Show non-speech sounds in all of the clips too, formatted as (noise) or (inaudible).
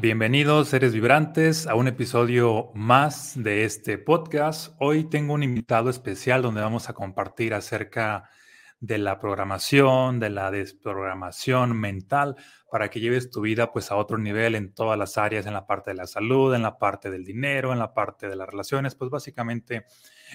Bienvenidos, seres vibrantes, a un episodio más de este podcast. Hoy tengo un invitado especial donde vamos a compartir acerca de la programación, de la desprogramación mental, para que lleves tu vida pues a otro nivel en todas las áreas, en la parte de la salud, en la parte del dinero, en la parte de las relaciones, pues básicamente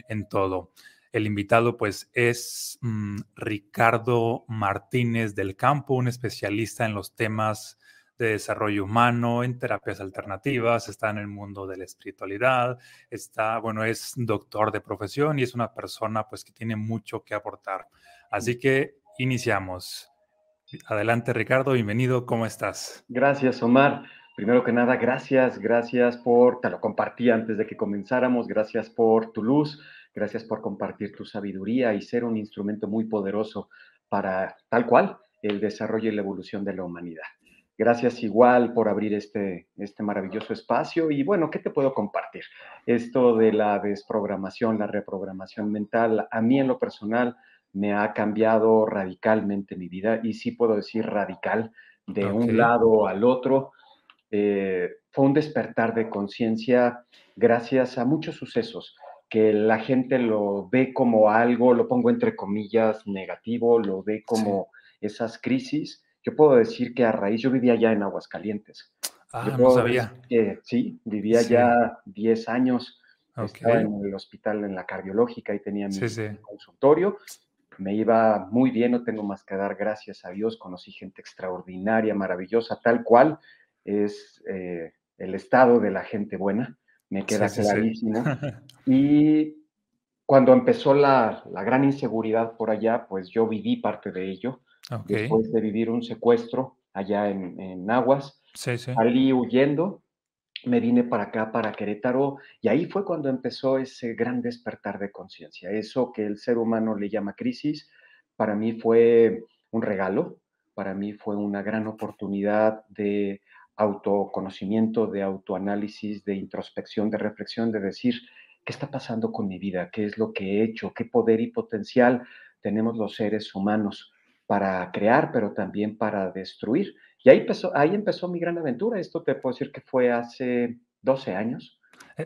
en todo. El invitado pues es mm, Ricardo Martínez del Campo, un especialista en los temas de desarrollo humano, en terapias alternativas, está en el mundo de la espiritualidad, está, bueno, es doctor de profesión y es una persona pues que tiene mucho que aportar. Así que iniciamos. Adelante Ricardo, bienvenido, ¿cómo estás? Gracias Omar. Primero que nada, gracias, gracias por, te lo compartí antes de que comenzáramos, gracias por tu luz, gracias por compartir tu sabiduría y ser un instrumento muy poderoso para tal cual el desarrollo y la evolución de la humanidad. Gracias igual por abrir este, este maravilloso espacio. Y bueno, ¿qué te puedo compartir? Esto de la desprogramación, la reprogramación mental, a mí en lo personal me ha cambiado radicalmente mi vida y sí puedo decir radical de un lado al otro. Eh, fue un despertar de conciencia gracias a muchos sucesos que la gente lo ve como algo, lo pongo entre comillas, negativo, lo ve como esas crisis yo puedo decir que a raíz, yo vivía ya en Aguascalientes. Ah, no sabía. Que, sí, vivía ya 10 años. Estaba en el hospital en la cardiológica y tenía mi consultorio. Me iba muy bien, no tengo más que dar gracias a Dios. Conocí gente extraordinaria, maravillosa, tal cual es eh, el estado de la gente buena. Me queda clarísimo. (laughs) y cuando empezó la, la gran inseguridad por allá, pues yo viví parte de ello después de vivir un secuestro allá en, Aguas. Salí huyendo, me vine para acá, para Querétaro, y ahí fue cuando empezó ese gran despertar de conciencia. Eso que el ser humano le llama crisis, para mí fue un regalo, para mí fue una gran oportunidad de autoconocimiento, de autoanálisis, de introspección, de reflexión, de decir, ¿qué está pasando con mi vida? ¿Qué es lo que he hecho? ¿Qué poder y potencial tenemos los seres humanos? Para crear, pero también para destruir. Y ahí empezó, ahí empezó mi gran aventura. Esto te puedo decir que fue hace 12 años. E,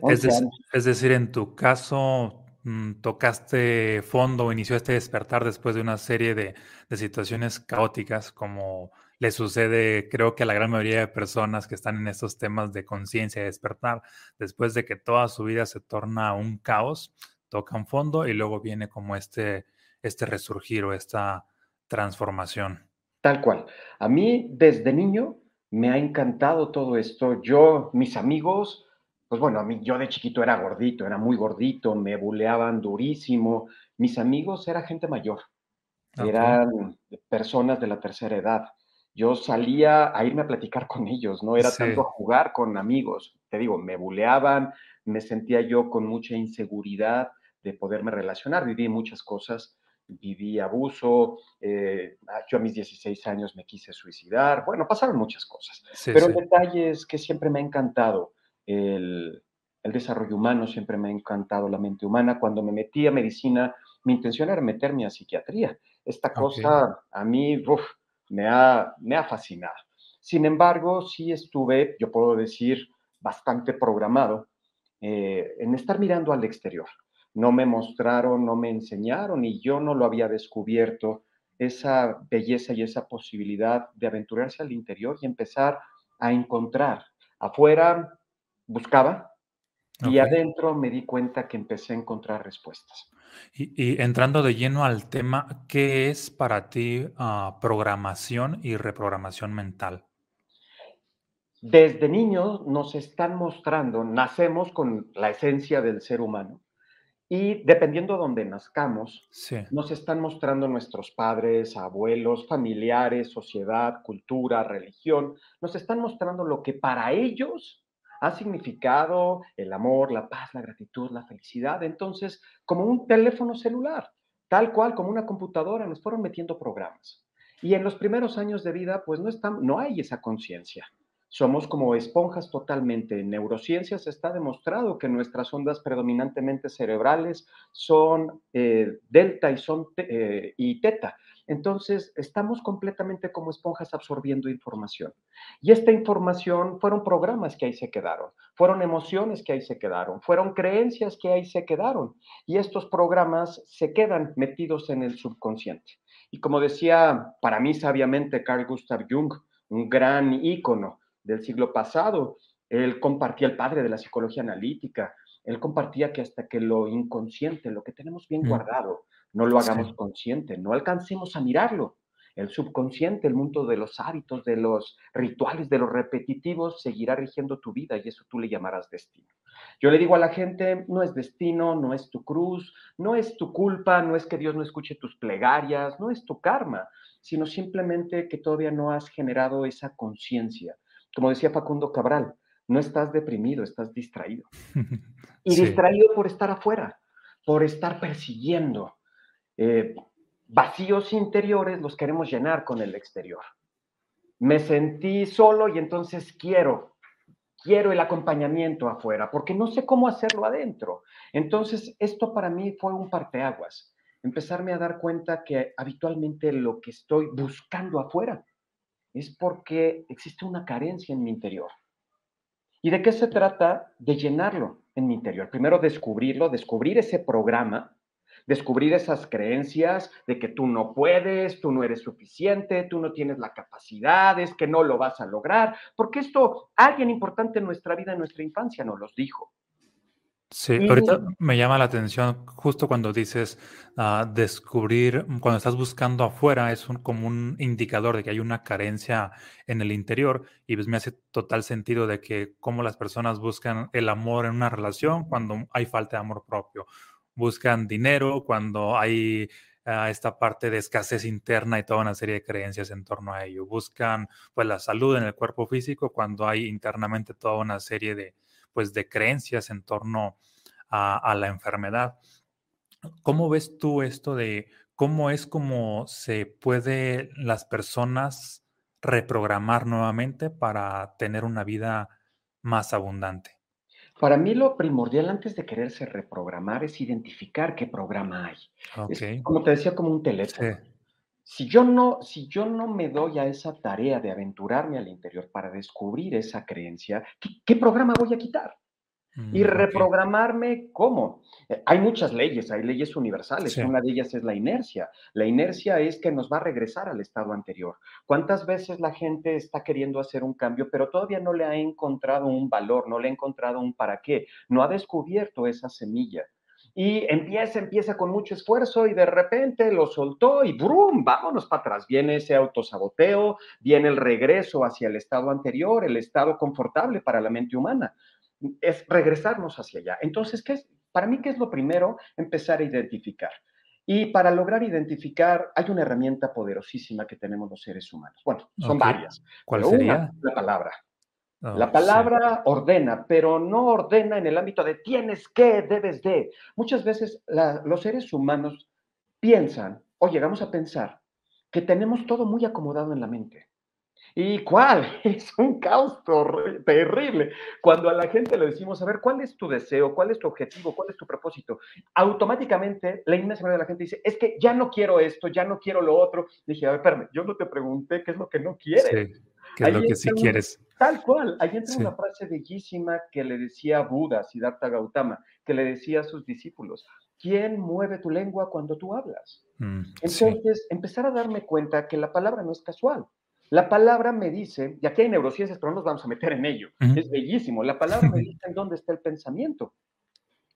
es, decir, en tu caso, mm, tocaste fondo o inició este despertar después de una serie de, de, situaciones caóticas, como le sucede, creo que a la gran mayoría de personas que están en estos temas de conciencia y despertar, después de que toda su vida se torna un caos, tocan fondo y luego viene como este, este resurgir o esta transformación. Tal cual. A mí desde niño me ha encantado todo esto. Yo, mis amigos, pues bueno, a mí yo de chiquito era gordito, era muy gordito, me buleaban durísimo. Mis amigos era gente mayor, eran personas de la tercera edad. Yo salía a irme a platicar con ellos, no era tanto a jugar con amigos. Te digo, me buleaban, me sentía yo con mucha inseguridad de poderme relacionar, viví muchas cosas viví abuso, eh, ah, yo a mis 16 años me quise suicidar, bueno, pasaron muchas cosas, pero el detalle es que siempre me ha encantado el, desarrollo humano, siempre me ha encantado la mente humana. Cuando me metí a medicina, mi intención era meterme a psiquiatría. Esta cosa a mí me, ha, me ha fascinado. Sin embargo, sí estuve, yo puedo decir, bastante programado eh, en estar mirando al exterior no me mostraron, no me enseñaron y yo no lo había descubierto, esa belleza y esa posibilidad de aventurarse al interior y empezar a encontrar. Afuera buscaba y adentro me di cuenta que empecé a encontrar respuestas. Y, entrando de lleno al tema, ¿qué es para ti ah, programación y reprogramación mental? Desde niños nos están mostrando, nacemos con la esencia del ser humano, y dependiendo de donde nazcamos, nos están mostrando nuestros padres, abuelos, familiares, sociedad, cultura, religión, nos están mostrando lo que para ellos ha significado el amor, la paz, la gratitud, la felicidad. Entonces, como un teléfono celular, tal cual como una computadora, nos fueron metiendo programas. Y en los primeros años de vida, pues no, están, no hay esa conciencia. Somos como esponjas totalmente. En neurociencias está demostrado que nuestras ondas predominantemente cerebrales son eh, delta y, son eh, y teta. Entonces, estamos completamente como esponjas absorbiendo información. Y esta información fueron programas que ahí se quedaron, fueron emociones que ahí se quedaron, fueron creencias que ahí se quedaron. Y estos programas se quedan metidos en el subconsciente. Y como decía para mí sabiamente Carl Gustav Jung, un gran ícono del siglo pasado. Él compartía el padre de la psicología analítica. Él compartía que hasta que lo inconsciente, lo que tenemos bien mm. guardado, no lo hagamos consciente, no alcancemos a mirarlo. El subconsciente, el mundo de los hábitos, de los rituales, de los repetitivos, seguirá rigiendo tu vida y eso tú le llamarás destino. Yo le digo a la gente, no es destino, no es tu cruz, no es tu culpa, no es que Dios no escuche tus plegarias, no es tu karma, sino simplemente que todavía no has generado esa conciencia como decía Facundo Cabral, no estás deprimido, estás distraído. (laughs) Y distraído por estar afuera, por estar persiguiendo. Eh, vacíos interiores los queremos llenar con el exterior. Me sentí solo y entonces quiero, quiero el acompañamiento afuera, porque no sé cómo hacerlo adentro. Entonces, esto para mí fue un parteaguas, empezarme a dar cuenta que habitualmente lo que estoy buscando afuera es porque existe una carencia en mi interior. ¿Y de qué se trata? De llenarlo en mi interior. Primero descubrirlo, descubrir ese programa, descubrir esas creencias de que tú no puedes, tú no eres suficiente, tú no tienes la capacidad, es que no lo vas a lograr, porque esto alguien importante en nuestra vida, en nuestra infancia, nos los dijo. Sí, ahorita me llama la atención justo cuando dices ah, descubrir, mm, cuando estás buscando afuera, es un, como un indicador de que hay una carencia en el interior y pues me hace total sentido de que cómo las personas buscan el amor en una relación cuando hay falta de amor propio, buscan dinero cuando hay ah, esta parte de escasez interna y toda una serie de creencias en torno a ello, buscan pues la salud en el cuerpo físico cuando hay internamente toda una serie de pues de creencias en torno a, la enfermedad. ¿Cómo ves tú esto de cómo es como se puede las personas reprogramar nuevamente para tener una vida más abundante? Para mí lo primordial antes de quererse reprogramar es identificar qué programa hay. como te decía, como un teléfono. Si yo, no, si yo no me doy a esa tarea de aventurarme al interior para descubrir esa creencia, ¿qué, programa voy a quitar? y mm, reprogramarme, ¿cómo? Eh, hay muchas leyes, hay leyes universales. Una de ellas es la inercia. La inercia es que nos va a regresar al estado anterior. ¿Cuántas veces la gente está queriendo hacer un cambio, pero todavía no le ha encontrado un valor, no le ha encontrado un para qué? No ha descubierto esa semilla y empieza, empieza con mucho esfuerzo y de repente lo soltó y ¡brum! Vámonos para atrás. Viene ese autosaboteo, viene el regreso hacia el estado anterior, el estado confortable para la mente humana. Es regresarnos hacia allá. Entonces, ¿qué es? Para mí, ¿qué es lo primero? Empezar a identificar. Y para lograr identificar, hay una herramienta poderosísima que tenemos los seres humanos. Bueno, son varias. ¿Cuál sería? la palabra. Oh, la palabra ordena, pero no ordena en el ámbito de tienes que, debes de. Muchas veces los seres humanos piensan o llegamos a pensar que tenemos todo muy acomodado en la mente. ¿Y cuál? (laughs) Es un caos terrible. Cuando a la gente le decimos, a ver, ¿cuál es tu deseo? ¿Cuál es tu objetivo? ¿Cuál es tu propósito? Automáticamente la inmensa mayoría de la gente dice, es que ya no quiero esto, ya no quiero lo otro. Dije, a ver, espérame, yo no te pregunté qué es lo que no quieres. Sí, ¿Qué es lo que sí quieres? Tal cual. Ahí entra una frase bellísima que le decía Buda, Siddhartha Gautama, que le decía a sus discípulos, ¿quién mueve tu lengua cuando tú hablas? Mm, Entonces, empezar a darme cuenta que la palabra no es casual. La palabra me dice, y aquí hay neurociencias, pero no nos vamos a meter en ello, es bellísimo, la palabra me (laughs) dice en dónde está el pensamiento.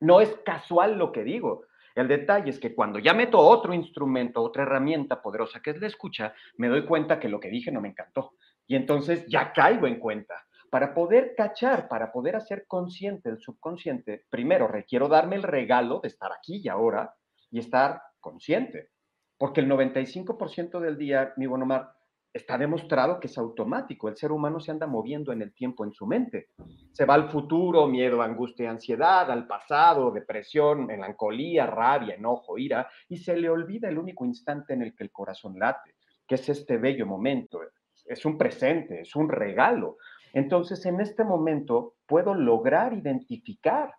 No es casual lo que digo. El detalle es que cuando ya meto otro instrumento, otra herramienta poderosa que es la escucha, me doy cuenta que lo que dije no me encantó. Y entonces ya caigo en cuenta. Para poder cachar, para poder hacer consciente el subconsciente, primero requiero darme el regalo de estar aquí y ahora y estar consciente. Porque el 95% del día, mi buen Omar, está demostrado que es automático. El ser humano se anda moviendo en el tiempo en su mente. Se va al futuro, miedo, angustia, ansiedad, al pasado, depresión, melancolía, rabia, enojo, ira, y se le olvida el único instante en el que el corazón late, que es este bello momento, es un presente, es un regalo. Entonces, en este momento puedo lograr identificar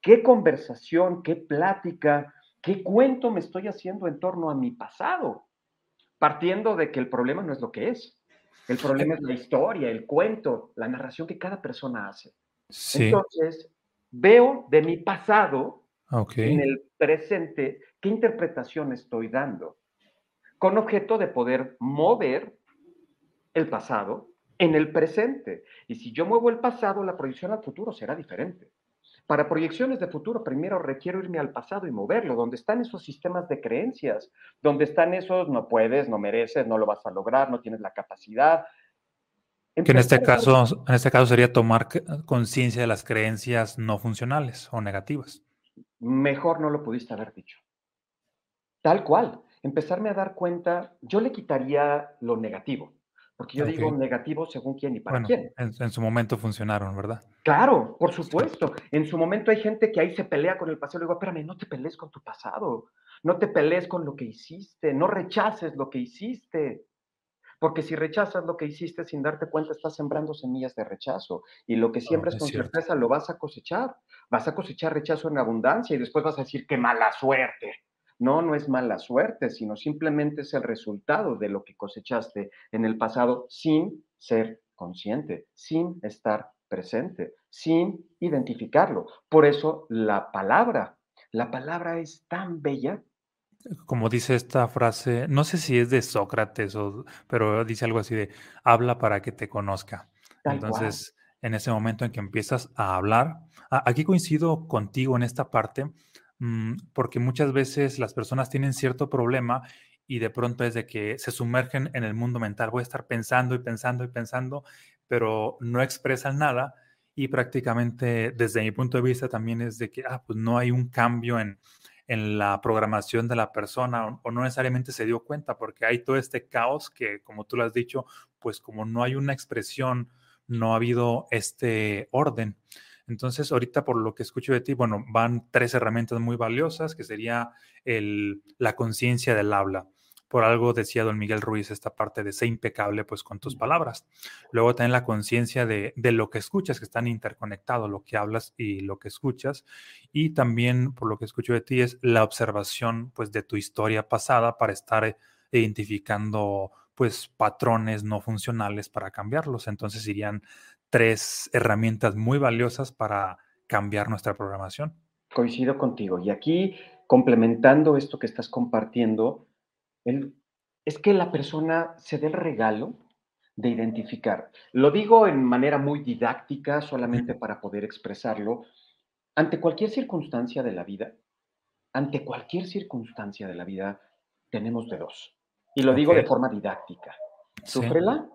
qué conversación, qué plática, qué cuento me estoy haciendo en torno a mi pasado, partiendo de que el problema no es lo que es. El problema es la historia, el cuento, la narración que cada persona hace. Entonces, veo de mi pasado en el presente qué interpretación estoy dando, con objeto de poder mover el pasado en el presente. Y si yo muevo el pasado, la proyección al futuro será diferente. Para proyecciones de futuro, primero requiero irme al pasado y moverlo, donde están esos sistemas de creencias, donde están esos no puedes, no mereces, no lo vas a lograr, no tienes la capacidad. que en este caso, en este caso sería tomar conciencia de las creencias no funcionales o negativas. Mejor no lo pudiste haber dicho. Tal cual. Empezarme a dar cuenta, yo le quitaría lo negativo. Porque yo digo negativo según quién y para quién. En, en, su momento funcionaron, ¿verdad? Claro, por supuesto. En su momento hay gente que ahí se pelea con el pasado. Le digo, espérame, no te pelees con tu pasado. No te pelees con lo que hiciste. No rechaces lo que hiciste. Porque si rechazas lo que hiciste sin darte cuenta, estás sembrando semillas de rechazo. Y lo que oh, siembras con certeza lo vas a cosechar. Vas a cosechar rechazo en abundancia y después vas a decir, qué mala suerte. No, no es mala suerte, sino simplemente es el resultado de lo que cosechaste en el pasado sin ser consciente, sin estar presente, sin identificarlo. Por eso la palabra, la palabra es tan bella. Como dice esta frase, no sé si es de Sócrates, o, pero dice algo así de, habla para que te conozca. Entonces, en ese momento en que empiezas a hablar, aquí coincido contigo en esta parte, porque muchas veces las personas tienen cierto problema y de pronto es de que se sumergen en el mundo mental. Voy a estar pensando y pensando y pensando, pero no expresan nada y prácticamente desde mi punto de vista también es de que ah, pues no hay un cambio en, en la programación de la persona o, o, no necesariamente se dio cuenta porque hay todo este caos que como tú lo has dicho, pues como no hay una expresión, no ha habido este orden. Entonces, ahorita por lo que escucho de ti, bueno, van tres herramientas muy valiosas, que sería el, la conciencia del habla. Por algo decía don Miguel Ruiz esta parte de ser impecable pues con tus palabras. Luego también la conciencia de, de, lo que escuchas, que están interconectados, lo que hablas y lo que escuchas. Y también por lo que escucho de ti es la observación pues de tu historia pasada para estar identificando pues patrones no funcionales para cambiarlos. Entonces irían tres herramientas muy valiosas para cambiar nuestra programación. Coincido contigo. Y aquí, complementando esto que estás compartiendo, es que la persona se dé el regalo de identificar. Lo digo en manera muy didáctica, solamente para poder expresarlo. Ante cualquier circunstancia de la vida, ante cualquier circunstancia de la vida, tenemos de dos. Y lo digo de forma didáctica. Súfrela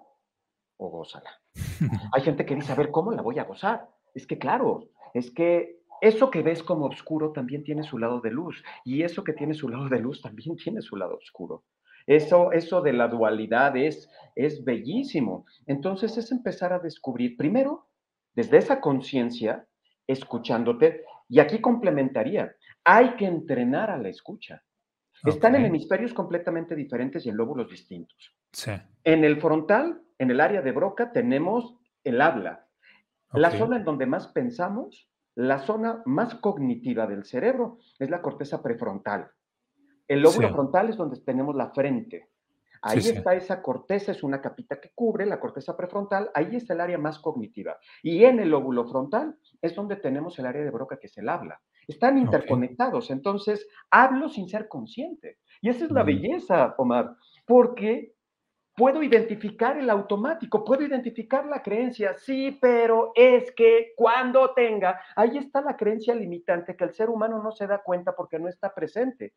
o gózala. (laughs) Hay gente que dice, a ver, ¿cómo la voy a gozar? Es que claro, es que eso que ves como oscuro también tiene su lado de luz y eso que tiene su lado de luz también tiene su lado oscuro. Eso, eso de la dualidad es, es bellísimo. Entonces es empezar a descubrir, primero, desde esa conciencia, escuchándote, y aquí complementaría, hay que entrenar a la escucha. Están en hemisferios completamente diferentes y en lóbulos distintos. Sí. En el frontal, en el área de Broca, tenemos el habla. La zona en donde más pensamos, la zona más cognitiva del cerebro es la corteza prefrontal. El lóbulo frontal es donde tenemos la frente. Ahí está esa corteza, es una capita que cubre la corteza prefrontal, ahí está el área más cognitiva. Y en el lóbulo frontal es donde tenemos el área de Broca, que es el habla. Están interconectados, entonces hablo sin ser consciente. Y esa es la belleza, Omar, porque puedo identificar el automático, puedo identificar la creencia, sí, pero es que cuando tenga, ahí está la creencia limitante que el ser humano no se da cuenta porque no está presente.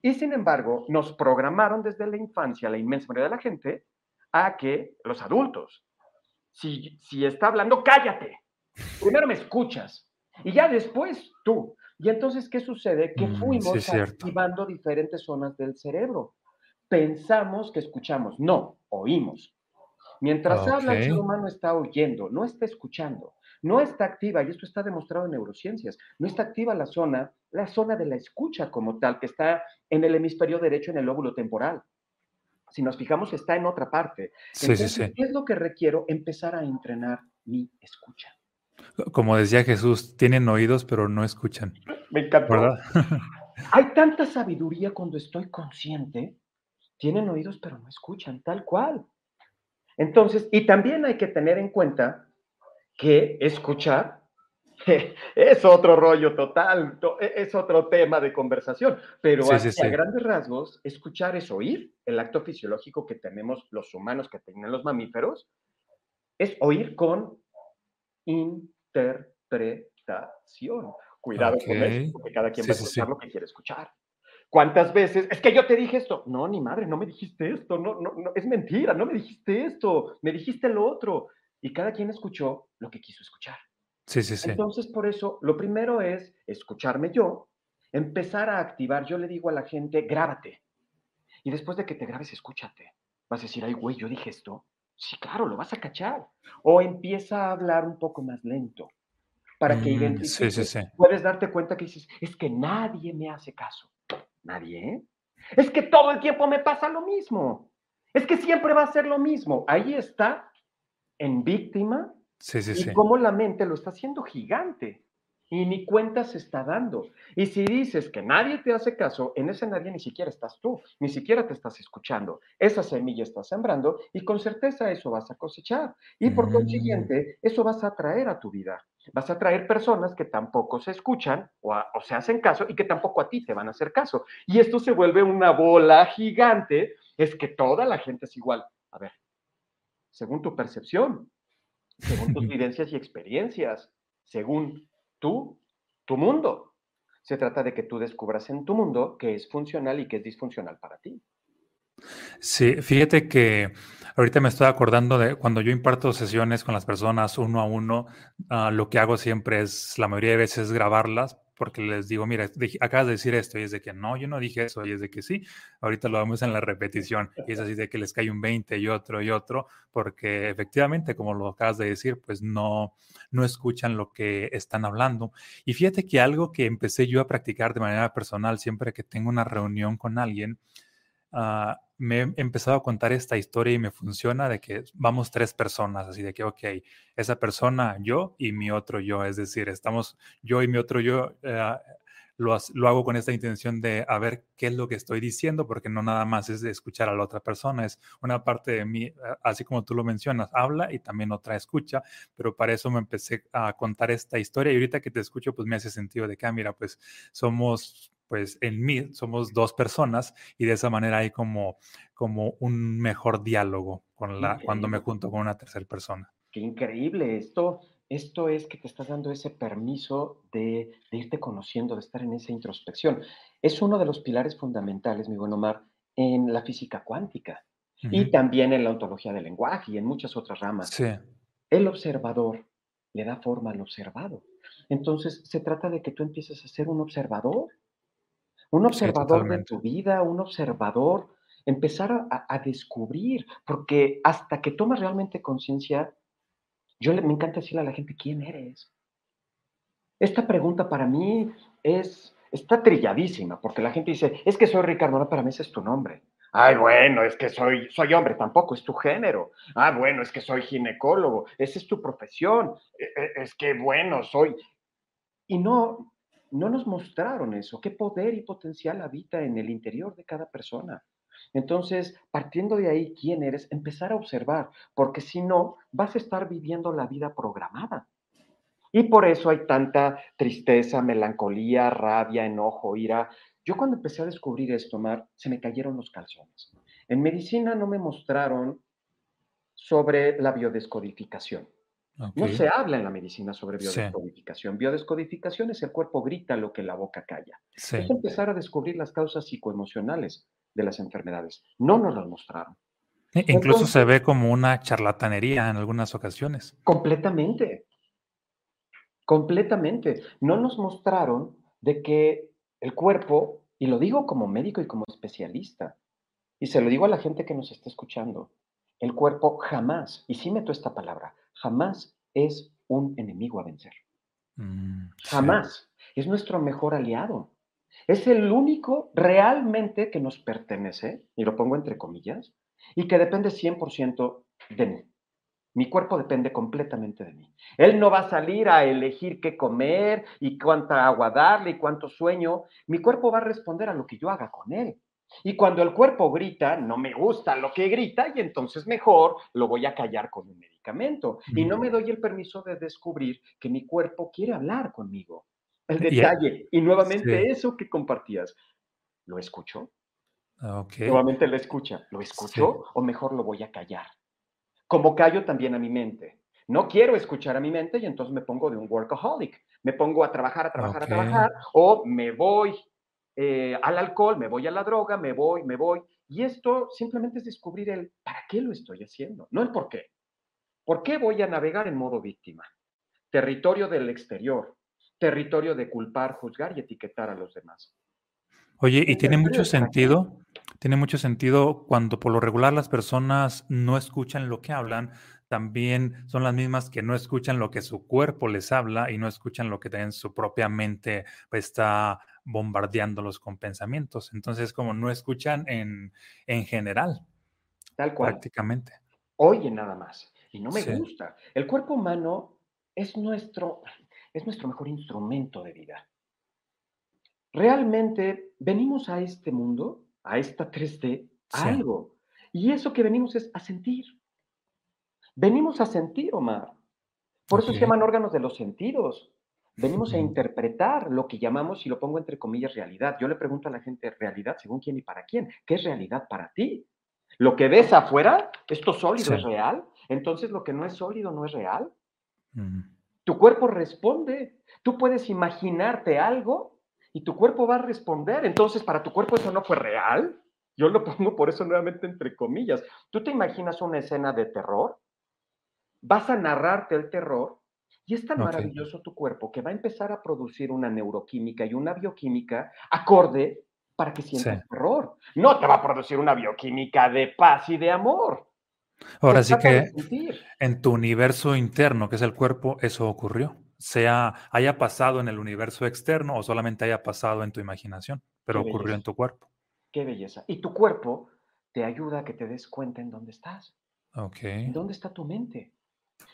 Y sin embargo, nos programaron desde la infancia, la inmensa mayoría de la gente, a que los adultos, si, si está hablando, cállate. Primero me escuchas y ya después tú. Y entonces, ¿qué sucede? Que mm, fuimos activando diferentes zonas del cerebro. Pensamos que escuchamos, no, oímos. Mientras habla, el ser humano está oyendo, no está escuchando, no está activa, y esto está demostrado en neurociencias, no está activa la zona, la zona de la escucha como tal, que está en el hemisferio derecho, en el lóbulo temporal. Si nos fijamos, está en otra parte. Sí, sí, sí. ¿Qué es lo que requiero? Empezar a entrenar mi escucha. Como decía Jesús, tienen oídos, pero no escuchan. Me encantó. (laughs) Hay tanta sabiduría cuando estoy consciente. Tienen oídos, pero no escuchan, tal cual. Entonces, y también hay que tener en cuenta que escuchar (laughs) es otro rollo total, e, es otro tema de conversación, pero a grandes rasgos, escuchar es oír, el acto fisiológico que tenemos los humanos, que tienen los mamíferos, es oír con interpretación. Cuidado con eso, porque cada quien va a escuchar lo que quiere escuchar. ¿Cuántas veces? Es que yo te dije esto. No, ni madre, no me dijiste esto. No, no, no, es mentira, no me dijiste esto. Me dijiste lo otro. Y cada quien escuchó lo que quiso escuchar. Sí, sí, sí. Entonces, por eso, lo primero es escucharme yo, empezar a activar. Yo le digo a la gente, grábate. Y después de que te grabes, escúchate. Vas a decir, ay, güey, yo dije esto. Sí, claro, lo vas a cachar. O empieza a hablar un poco más lento para que mm, identifiques. Sí, sí, sí. Puedes darte cuenta que dices, es que nadie me hace caso. Nadie. Es que todo el tiempo me pasa lo mismo. Es que siempre va a ser lo mismo. Ahí está en víctima sí, sí, y cómo la mente lo está haciendo gigante y ni cuenta se está dando. Y si dices que nadie te hace caso, en ese nadie ni siquiera estás tú, ni siquiera te estás escuchando. Esa semilla estás sembrando y con certeza eso vas a cosechar. Y por mm. consiguiente, eso vas a traer a tu vida. Vas a traer personas que tampoco se escuchan o, o se hacen caso y que tampoco a ti te van a hacer caso. Y esto se vuelve una bola gigante. Es que toda la gente es igual. A ver, según tu percepción, según tus (laughs) vivencias y experiencias, según tú, tu mundo. Se trata de que tú descubras en tu mundo qué es funcional y qué es disfuncional para ti. Sí, fíjate que ahorita me estoy acordando de cuando yo imparto sesiones con las personas uno a uno, ah, lo que hago siempre es, la mayoría de veces, grabarlas porque les digo, mira, acabas de decir esto, y es de que no, yo no dije eso, y es de que sí, ahorita lo vemos en la repetición, y es así de que les cae un 20 y otro y otro, porque efectivamente, como lo acabas de decir, pues no, no escuchan lo que están hablando. Y fíjate que algo que empecé yo a practicar de manera personal siempre que tengo una reunión con alguien, uh, me he empezado a contar esta historia y me funciona de que vamos tres personas, así de que, ok, esa persona, yo y mi otro yo, es decir, estamos yo y mi otro yo, eh, lo, lo, hago con esta intención de a ver qué es lo que estoy diciendo, porque no nada más es de escuchar a la otra persona, es una parte de mí, así como tú lo mencionas, habla y también otra escucha, pero para eso me empecé a contar esta historia y ahorita que te escucho, pues me hace sentido de que, ah, mira, pues somos pues en mí somos dos personas y de esa manera hay como, como un mejor diálogo con la, cuando me junto con una tercera persona. Qué increíble esto. Esto es que te estás dando ese permiso de, irte conociendo, de estar en esa introspección. Es uno de los pilares fundamentales, mi buen Omar, en la física cuántica y también en la ontología del lenguaje y en muchas otras ramas. Sí. El observador le da forma al observado. Entonces, se trata de que tú empieces a ser un observador un observador de tu vida, un observador, empezar a, descubrir, porque hasta que tomas realmente conciencia, yo me encanta decirle a la gente, ¿quién eres? Esta pregunta para mí es, está trilladísima, porque la gente dice, es que soy Ricardo, no, para mí ese es tu nombre. Ay, bueno, es que soy, soy hombre, tampoco, es tu género. Ah, bueno, es que soy ginecólogo, esa es tu profesión. E, e, es que, bueno, soy... Y no, no nos mostraron eso, qué poder y potencial habita en el interior de cada persona. Entonces, partiendo de ahí, ¿quién eres? Empezar a observar, porque si no, vas a estar viviendo la vida programada. Y por eso hay tanta tristeza, melancolía, rabia, enojo, ira. Yo cuando empecé a descubrir esto, Mar, se me cayeron los calzones. En medicina no me mostraron sobre la biodescodificación. No se habla en la medicina sobre biodescodificación. Biodescodificación es el cuerpo grita lo que la boca calla. Es empezar a descubrir las causas psicoemocionales de las enfermedades. No nos las mostraron. E incluso se ve como una charlatanería en algunas ocasiones. Completamente. Completamente. No nos mostraron de que el cuerpo, y lo digo como médico y como especialista, y se lo digo a la gente que nos está escuchando, el cuerpo jamás, y sí meto esta palabra, jamás es un enemigo a vencer. Mm, jamás. Es nuestro mejor aliado. Es el único realmente que nos pertenece, y lo pongo entre comillas, y que depende 100% de mí. Mi cuerpo depende completamente de mí. Él no va a salir a elegir qué comer y cuánta agua darle y cuánto sueño. Mi cuerpo va a responder a lo que yo haga con él. Y cuando el cuerpo grita, no me gusta lo que grita y entonces mejor lo voy a callar con un medicamento. Y no me doy el permiso de descubrir que mi cuerpo quiere hablar conmigo. El detalle. Y, nuevamente eso que compartías, ¿lo escucho? Nuevamente lo escucha. ¿Lo escucho o mejor lo voy a callar? Como callo también a mi mente. No quiero escuchar a mi mente y entonces me pongo de un workaholic. Me pongo a trabajar, a trabajar, a trabajar o me voy eh, al alcohol, me voy a la droga, me voy, me voy. Y esto simplemente es descubrir el para qué lo estoy haciendo, no el por qué. ¿Por qué voy a navegar en modo víctima? Territorio del exterior, territorio de culpar, juzgar y etiquetar a los demás. Oye, y tiene mucho sentido, tiene mucho sentido cuando por lo regular las personas no escuchan lo que hablan, también son las mismas que no escuchan lo que su cuerpo les habla y no escuchan lo que en su propia mente pues, está bombardeándolos con pensamientos. Entonces, como no escuchan en, en general. Tal cual. Prácticamente. Oye nada más. Y no me gusta. El cuerpo humano es nuestro, es nuestro mejor instrumento de vida. Realmente venimos a este mundo, a esta 3D, a algo. Y eso que venimos es a sentir. Venimos a sentir, Omar. Por eso se llaman órganos de los sentidos. Venimos a interpretar lo que llamamos, y lo pongo entre comillas, realidad. Yo le pregunto a la gente, ¿realidad según quién y para quién? ¿Qué es realidad para ti? ¿Lo que ves afuera, esto sólido es real? Entonces, ¿lo que no es sólido no es real? Tu cuerpo responde. Tú puedes imaginarte algo y tu cuerpo va a responder. Entonces, para tu cuerpo eso no fue real. Yo lo pongo por eso nuevamente entre comillas. ¿Tú te imaginas una escena de terror? Vas a narrarte el terror y es tan maravilloso tu cuerpo que va a empezar a producir una neuroquímica y una bioquímica acorde para que sientas terror. No te va a producir una bioquímica de paz y de amor. Ahora sí que en tu universo interno, que es el cuerpo, eso ocurrió. Sea haya pasado en el universo externo o solamente haya pasado en tu imaginación, pero ocurrió en tu cuerpo. Qué belleza. Y tu cuerpo te ayuda a que te des cuenta en dónde estás. Ok. ¿Dónde está tu mente?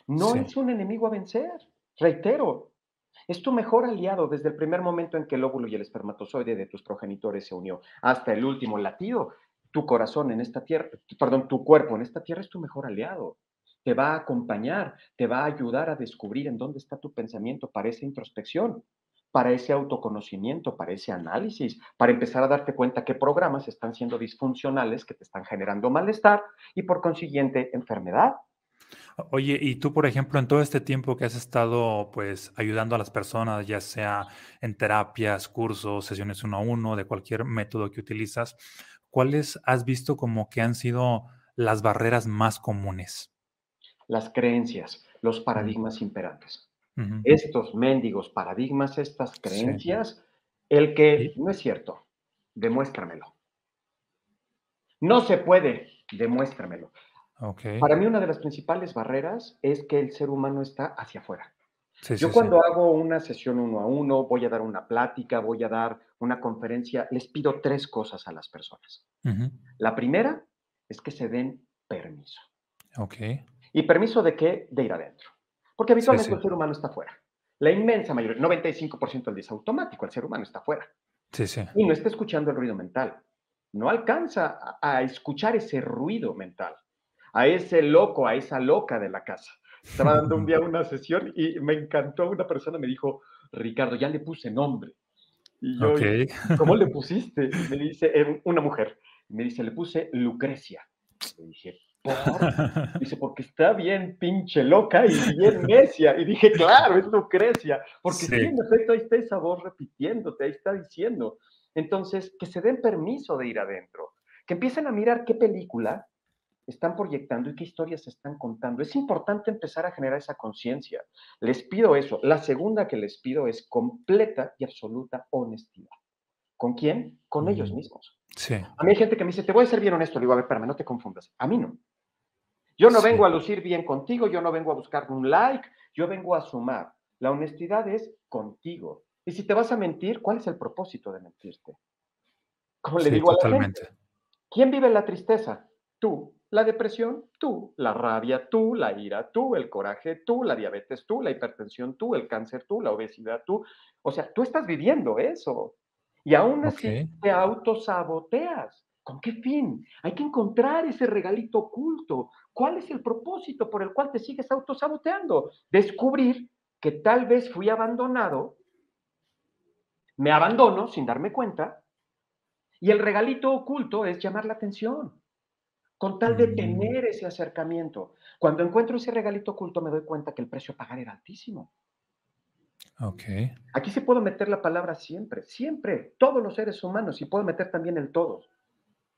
No es un enemigo a vencer, reitero. Es tu mejor aliado desde el primer momento en que el óvulo y el espermatozoide de tus progenitores se unió hasta el último latido. Tu corazón en esta tierra, perdón, tu cuerpo en esta tierra es tu mejor aliado. Te va a acompañar, te va a ayudar a descubrir en dónde está tu pensamiento para esa introspección, para ese autoconocimiento, para ese análisis, para empezar a darte cuenta qué programas están siendo disfuncionales, que te están generando malestar y por consiguiente enfermedad. Oye, y tú, por ejemplo, en todo este tiempo que has estado, pues, ayudando a las personas, ya sea en terapias, cursos, sesiones uno a uno, de cualquier método que utilizas, ¿cuáles has visto como que han sido las barreras más comunes? Las creencias, los paradigmas imperantes. Estos mendigos paradigmas, estas creencias, el que no es cierto, demuéstramelo. No se puede, demuéstramelo. Para mí una de las principales barreras es que el ser humano está hacia afuera. Yo cuando hago una sesión uno a uno, voy a dar una plática, voy a dar una conferencia, les pido tres cosas a las personas. La primera es que se den permiso. ¿Y permiso de qué? De ir adentro. Porque habitualmente el ser humano está afuera. La inmensa mayoría, 95% del día es automático, el ser humano está afuera. Y no está escuchando el ruido mental. No alcanza a escuchar ese ruido mental a ese loco, a esa loca de la casa. Estaba dando un día (laughs) una sesión y me encantó, una persona me dijo, Ricardo, ya le puse nombre. Y yo, ¿cómo le (laughs) pusiste? Me dice, una mujer, me dice, le puse Lucrecia. Le dije, ¿por? (laughs) Dice, porque está bien pinche loca y bien necia. Y dije, claro, es Lucrecia. Porque sí. en efecto, ahí está esa voz repitiéndote, ahí está diciendo. Entonces, que se den permiso de ir adentro, que empiecen a mirar qué película están proyectando y qué historias están contando. Es importante empezar a generar esa conciencia. Les pido eso. La segunda que les pido es completa y absoluta honestidad. ¿Con quién? Con ellos mismos. Sí. A mí hay gente que me dice, te voy a ser bien honesto. Le digo, a ver, espérame, no te confundas. A mí no. Yo no vengo a lucir bien contigo, yo no vengo a buscar un like, yo vengo a sumar. La honestidad es contigo. Y si te vas a mentir, ¿cuál es el propósito de mentirte? Como le digo a la gente, ¿quién vive la tristeza? Tú. La depresión, tú. La rabia, tú. La ira, tú. El coraje, tú. La diabetes, tú. La hipertensión, tú. El cáncer, tú. La obesidad, tú. O sea, tú estás viviendo eso. Y aún así te autosaboteas. ¿Con qué fin? Hay que encontrar ese regalito oculto. ¿Cuál es el propósito por el cual te sigues autosaboteando? Descubrir que tal vez fui abandonado, me abandono sin darme cuenta, y el regalito oculto es llamar la atención, con tal de mm. tener ese acercamiento. Cuando encuentro ese regalito oculto me doy cuenta que el precio a pagar era altísimo. Ok. Aquí se puede meter la palabra siempre, siempre, todos los seres humanos, y puedo meter también el todos.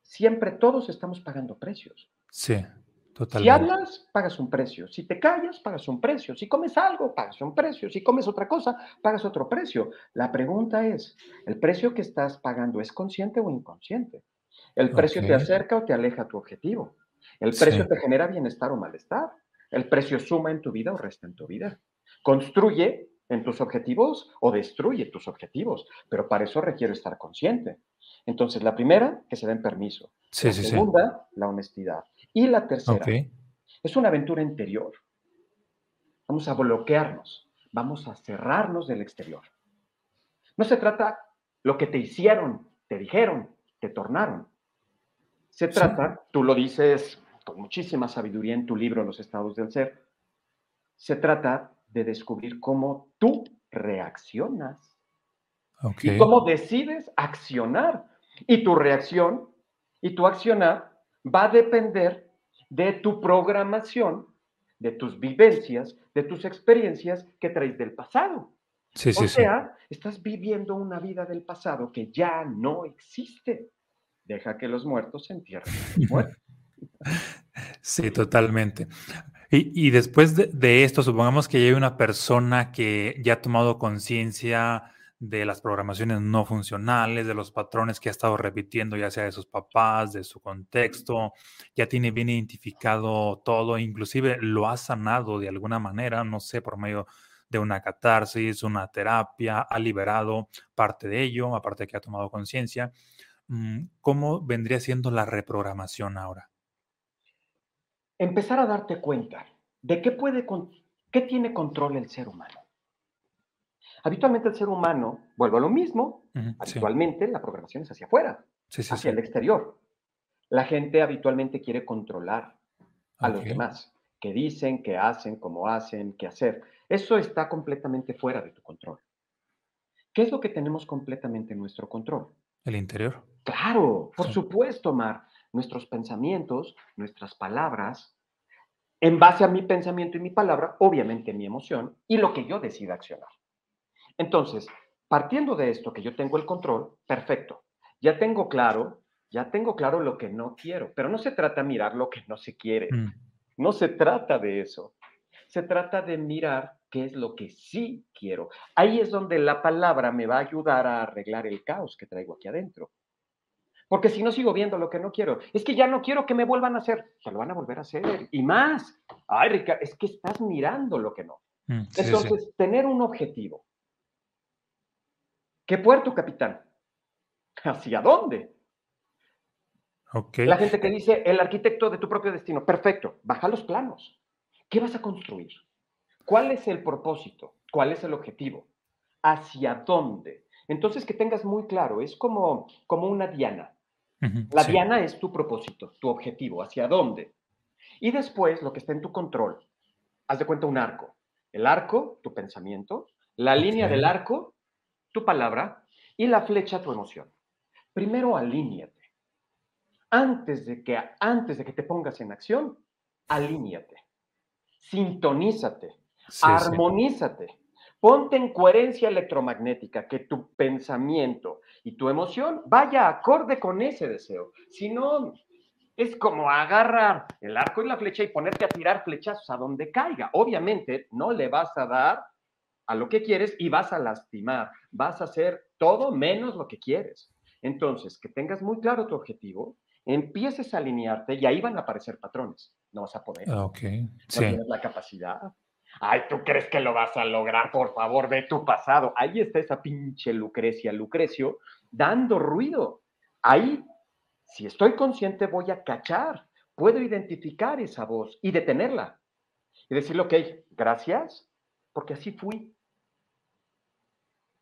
Siempre todos estamos pagando precios. Sí, totalmente. Si hablas, pagas un precio. Si te callas, pagas un precio. Si comes algo, pagas un precio. Si comes otra cosa, pagas otro precio. La pregunta es, ¿el precio que estás pagando es consciente o inconsciente? ¿El precio te acerca o te aleja a tu objetivo? ¿El precio te genera bienestar o malestar? ¿El precio suma en tu vida o resta en tu vida? Construye en tus objetivos o destruye tus objetivos, pero para eso requiere estar consciente. Entonces, la primera, que se den permiso. la segunda, la honestidad. Y la tercera, es una aventura interior. Vamos a bloquearnos, vamos a cerrarnos del exterior. No se trata lo que te hicieron, te dijeron, te tornaron. Se trata, tú lo dices con muchísima sabiduría en tu libro Los estados del ser, se trata de descubrir cómo tú reaccionas y cómo decides accionar. Y tu reacción y tu accionar va a depender de tu programación, de tus vivencias, de tus experiencias que traes del pasado. Sí, o sea, estás viviendo una vida del pasado que ya no existe. Deja que los muertos se entierren. (laughs) Sí, totalmente. Y, después de, esto, supongamos que hay una persona que ya ha tomado conciencia de las programaciones no funcionales, de los patrones que ha estado repitiendo, ya sea de sus papás, de su contexto, ya tiene bien identificado todo, inclusive lo ha sanado de alguna manera, no sé, por medio de una catarsis, una terapia, ha liberado parte de ello, aparte de que ha tomado conciencia. Mm, ¿Cómo vendría siendo la reprogramación ahora? empezar a darte cuenta de qué puede, qué tiene control el ser humano. Habitualmente el ser humano, vuelvo a lo mismo, habitualmente la programación es hacia afuera, hacia el exterior. La gente habitualmente quiere controlar a los demás, qué dicen, qué hacen, cómo hacen, qué hacer. Eso está completamente fuera de tu control. ¿Qué es lo que tenemos completamente en nuestro control? El interior. Claro, por supuesto, Mar nuestros pensamientos, nuestras palabras, en base a mi pensamiento y mi palabra, obviamente mi emoción y lo que yo decida accionar. Entonces, partiendo de esto que yo tengo el control, perfecto. Ya tengo claro, ya tengo claro lo que no quiero, pero no se trata de mirar lo que no se quiere. Mm. No se trata de eso. Se trata de mirar qué es lo que sí quiero. Ahí es donde la palabra me va a ayudar a arreglar el caos que traigo aquí adentro. Porque si no sigo viendo lo que no quiero, es que ya no quiero que me vuelvan a hacer, se lo van a volver a hacer. Y más, ay, Rica, es que estás mirando lo que no. Mm, Entonces, tener un objetivo. ¿Qué puerto, capitán? ¿Hacia dónde? Okay. La gente que dice, el arquitecto de tu propio destino, perfecto, baja los planos. ¿Qué vas a construir? ¿Cuál es el propósito? ¿Cuál es el objetivo? ¿Hacia dónde? Entonces, que tengas muy claro, es como, como una diana. La diana es tu propósito, tu objetivo, hacia dónde. Y después, lo que está en tu control, haz de cuenta un arco. El arco, tu pensamiento, la línea del arco, tu palabra, y la flecha, tu emoción. Primero, alíñate. Antes de que, antes de que te pongas en acción, alíñate. Sintonízate. armonízate. Ponte en coherencia electromagnética, que tu pensamiento y tu emoción vaya acorde con ese deseo. Si no, es como agarrar el arco y la flecha y ponerte a tirar flechazos a donde caiga. Obviamente no le vas a dar a lo que quieres y vas a lastimar, vas a hacer todo menos lo que quieres. Entonces, que tengas muy claro tu objetivo, empieces a alinearte y ahí van a aparecer patrones. No vas a poder. Ok. No tienes la capacidad. Ay, ¿tú crees que lo vas a lograr? Por favor, ve tu pasado. Ahí está esa pinche Lucrecia, Lucrecio, dando ruido. Ahí, si estoy consciente, voy a cachar, puedo identificar esa voz y detenerla. Y decirle, ok, gracias, porque así fui.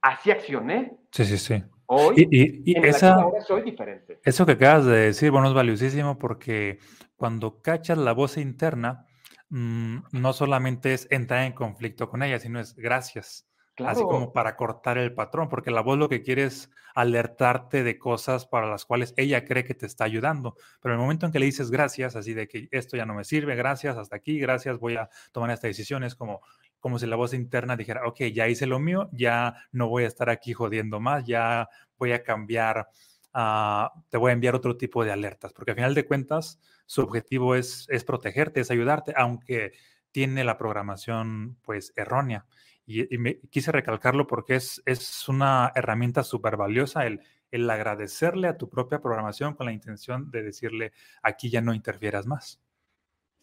Así accioné. Sí, sí, sí. Hoy, y, en esa, ahora soy diferente. Eso que acabas de decir, bueno, es valiosísimo porque cuando cachas la voz interna, mm, no solamente es entrar en conflicto con ella, sino es gracias. Así como para cortar el patrón, porque la voz lo que quiere es alertarte de cosas para las cuales ella cree que te está ayudando. Pero en el momento en que le dices gracias, así de que esto ya no me sirve, gracias, hasta aquí, gracias, voy a tomar esta decisión, es como, como si la voz interna dijera, ok, ya hice lo mío, ya no voy a estar aquí jodiendo más, ya voy a cambiar, uh, te voy a enviar otro tipo de alertas, porque al final de cuentas, su objetivo es, es protegerte, es ayudarte, aunque tiene la programación pues errónea. Y, me quise recalcarlo porque es, es una herramienta súper valiosa el, el agradecerle a tu propia programación con la intención de decirle, aquí ya no interfieras más.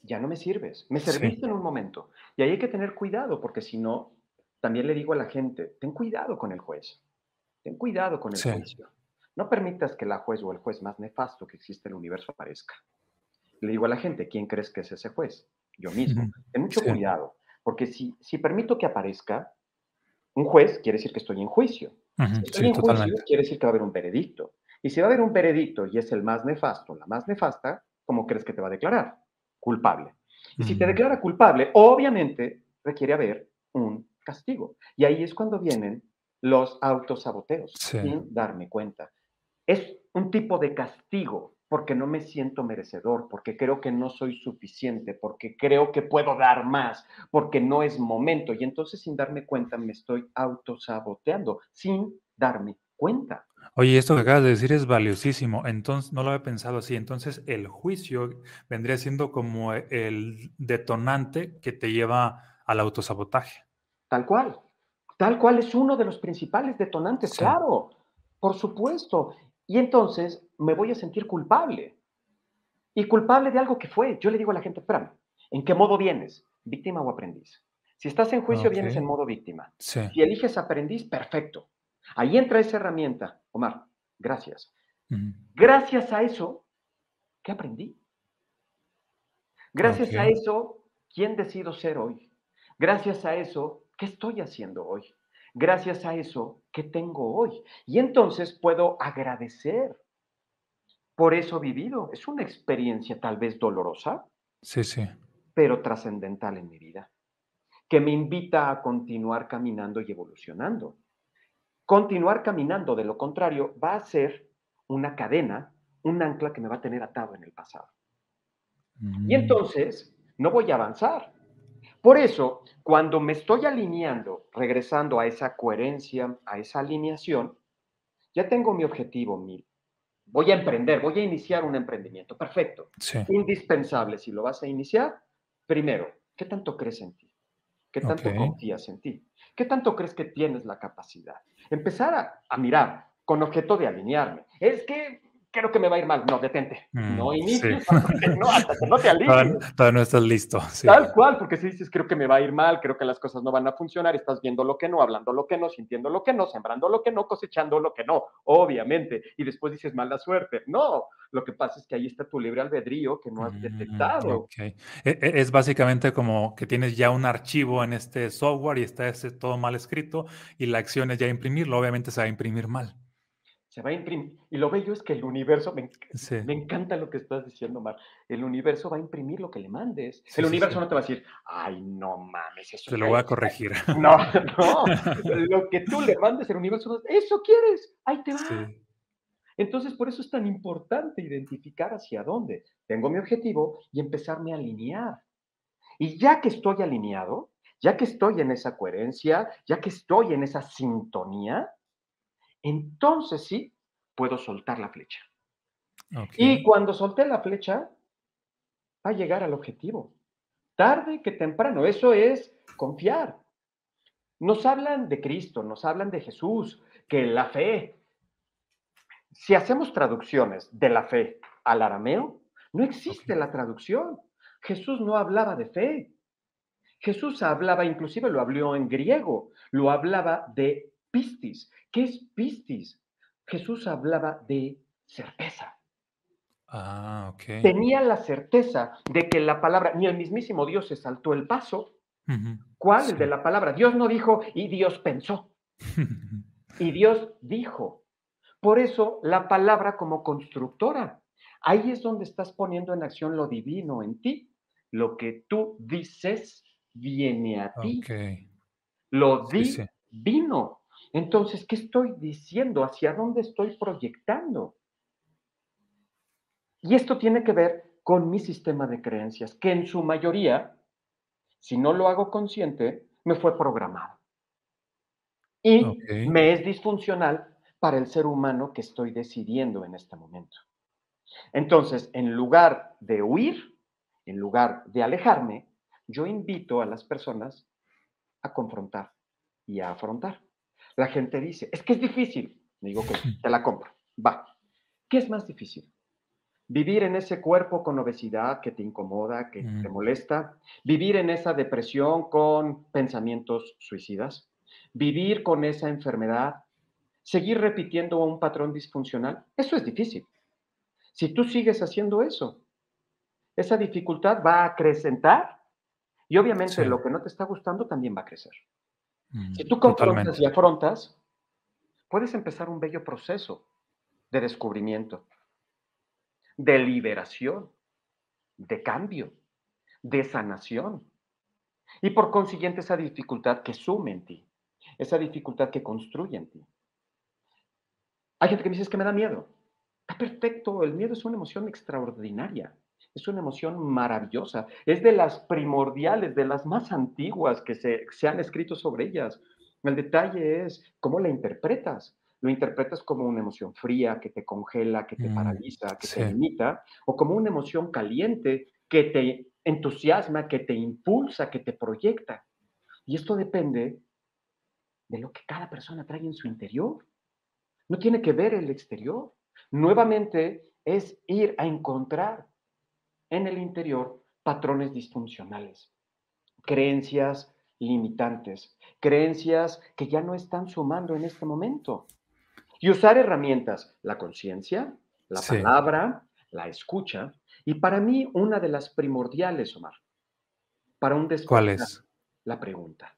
Ya no me sirves, me serviste en un momento. Y ahí hay que tener cuidado porque si no, también le digo a la gente, ten cuidado con el juez, ten cuidado con el juicio. No permitas que la juez o el juez más nefasto que existe en el universo aparezca. Le digo a la gente, ¿quién crees que es ese juez? Yo mismo. Ten mucho cuidado porque si, si permito que aparezca un juez, quiere decir que estoy en juicio. si estoy en juicio, quiere decir que va a haber un veredicto. Y si va a haber un veredicto y es el más nefasto, la más nefasta, ¿cómo crees que te va a declarar? Culpable. Y si te declara culpable, obviamente requiere haber un castigo. Y ahí es cuando vienen los autosaboteos, sin darme cuenta. Es un tipo de castigo porque no me siento merecedor, porque creo que no soy suficiente, porque creo que puedo dar más, porque no es momento. Y entonces sin darme cuenta me estoy autosaboteando, sin darme cuenta. Oye, esto que acabas de decir es valiosísimo. Entonces, no lo había pensado así. Entonces, el juicio vendría siendo como el detonante que te lleva al autosabotaje. Tal cual. Tal cual es uno de los principales detonantes, claro. Por supuesto. Y entonces me voy a sentir culpable. Y culpable de algo que fue. Yo le digo a la gente, espérame, ¿en qué modo vienes? ¿Víctima o aprendiz? Si estás en juicio, vienes en modo víctima. Si eliges aprendiz, perfecto. Ahí entra esa herramienta. Omar, gracias. Gracias a eso, ¿qué aprendí? Gracias a eso, ¿quién decido ser hoy? Gracias a eso, ¿qué estoy haciendo hoy? gracias a eso que tengo hoy. Y entonces puedo agradecer por eso vivido. Es una experiencia tal vez dolorosa, sí, sí. pero trascendental en mi vida, que me invita a continuar caminando y evolucionando. Continuar caminando, de lo contrario, va a ser una cadena, un ancla que me va a tener atado en el pasado. Y mm. entonces no voy a avanzar, por eso, cuando me estoy alineando, regresando a esa coherencia, a esa alineación, ya tengo mi objetivo, mi, voy a emprender, voy a iniciar un emprendimiento. Perfecto. Indispensable, si lo vas a iniciar, primero, ¿qué tanto crees en ti? ¿Qué tanto confías en ti? ¿Qué tanto crees que tienes la capacidad? Empezar a, a mirar con objeto de alinearme. Es que creo que me va a ir mal. No, detente. Mm, no inicies no, hasta que no te (laughs) alinees. Todavía, no estás listo. Tal cual, porque si dices, creo que me va a ir mal, creo que las cosas no van a funcionar, estás viendo lo que no, hablando lo que no, sintiendo lo que no, sembrando lo que no, cosechando lo que no, obviamente. Y después dices, mala suerte. No, lo que pasa es que ahí está tu libre albedrío que no has mm, detectado. Okay. E, e, es básicamente como que tienes ya un archivo en este software y está ese todo mal escrito y la acción es ya imprimirlo, obviamente se va a imprimir mal se va a imprimir. Y lo bello es que el universo, me, me encanta lo que estás diciendo, Mar, el universo va a imprimir lo que le mandes. el universo no te va a decir, ay, no mames, eso. Se lo voy a corregir. (laughs) No, no, (laughs) lo que tú le mandes, el universo, eso quieres, ahí te va. Entonces, por eso es tan importante identificar hacia dónde tengo mi objetivo y empezarme a alinear. Y ya que estoy alineado, ya que estoy en esa coherencia, ya que estoy en esa sintonía, entonces sí puedo soltar la flecha. Y cuando solté la flecha, va a llegar al objetivo. Tarde que temprano, eso es confiar. Nos hablan de Cristo, nos hablan de Jesús, que la fe, si hacemos traducciones de la fe al arameo, no existe la traducción. Jesús no hablaba de fe. Jesús hablaba, inclusive lo habló en griego, lo hablaba de pistis. ¿Qué es pistis? Jesús hablaba de certeza. Ah, ok. Tenía la certeza de que la palabra, ni el mismísimo Dios se saltó el paso. ¿Cuál? El de la palabra. Dios no dijo y Dios pensó. (laughs) y Dios dijo. Por eso la palabra como constructora. Ahí es donde estás poniendo en acción lo divino en ti. Lo que tú dices viene a ti. Lo divino. Entonces, ¿qué estoy diciendo? ¿Hacia dónde estoy proyectando? Y esto tiene que ver con mi sistema de creencias, que en su mayoría, si no lo hago consciente, me fue programado. Y me es disfuncional para el ser humano que estoy decidiendo en este momento. Entonces, en lugar de huir, en lugar de alejarme, yo invito a las personas a confrontar y a afrontar. La gente dice, es que es difícil. digo que te la compro. Va. ¿Qué es más difícil? Vivir en ese cuerpo con obesidad que te incomoda, que te mm. molesta. Vivir en esa depresión con pensamientos suicidas. Vivir con esa enfermedad. Seguir repitiendo un patrón disfuncional. Eso es difícil. Si tú sigues haciendo eso, esa dificultad va a acrecentar y obviamente lo que no te está gustando también va a crecer. Mm, si tú confrontas y afrontas, puedes empezar un bello proceso de descubrimiento, de liberación, de cambio, de sanación. Y por consiguiente esa dificultad que sume en ti, esa dificultad que construye en ti. Hay gente que me dice, es que me da miedo. Está perfecto, el miedo es una emoción extraordinaria. Es una emoción maravillosa. Es de las primordiales, de las más antiguas que se, han escrito sobre ellas. El detalle es cómo la interpretas. Lo interpretas como una emoción fría que te congela, que te mm, paraliza, que te limita, o como una emoción caliente que te entusiasma, que te impulsa, que te proyecta. Y esto depende de lo que cada persona trae en su interior. No tiene que ver el exterior. Nuevamente es ir a encontrar en el interior patrones disfuncionales, creencias limitantes, creencias que ya no están sumando en este momento. Y usar herramientas, la conciencia, la palabra, la escucha, y para mí una de las primordiales, Omar, para un despertar, ¿Cuál es? La pregunta.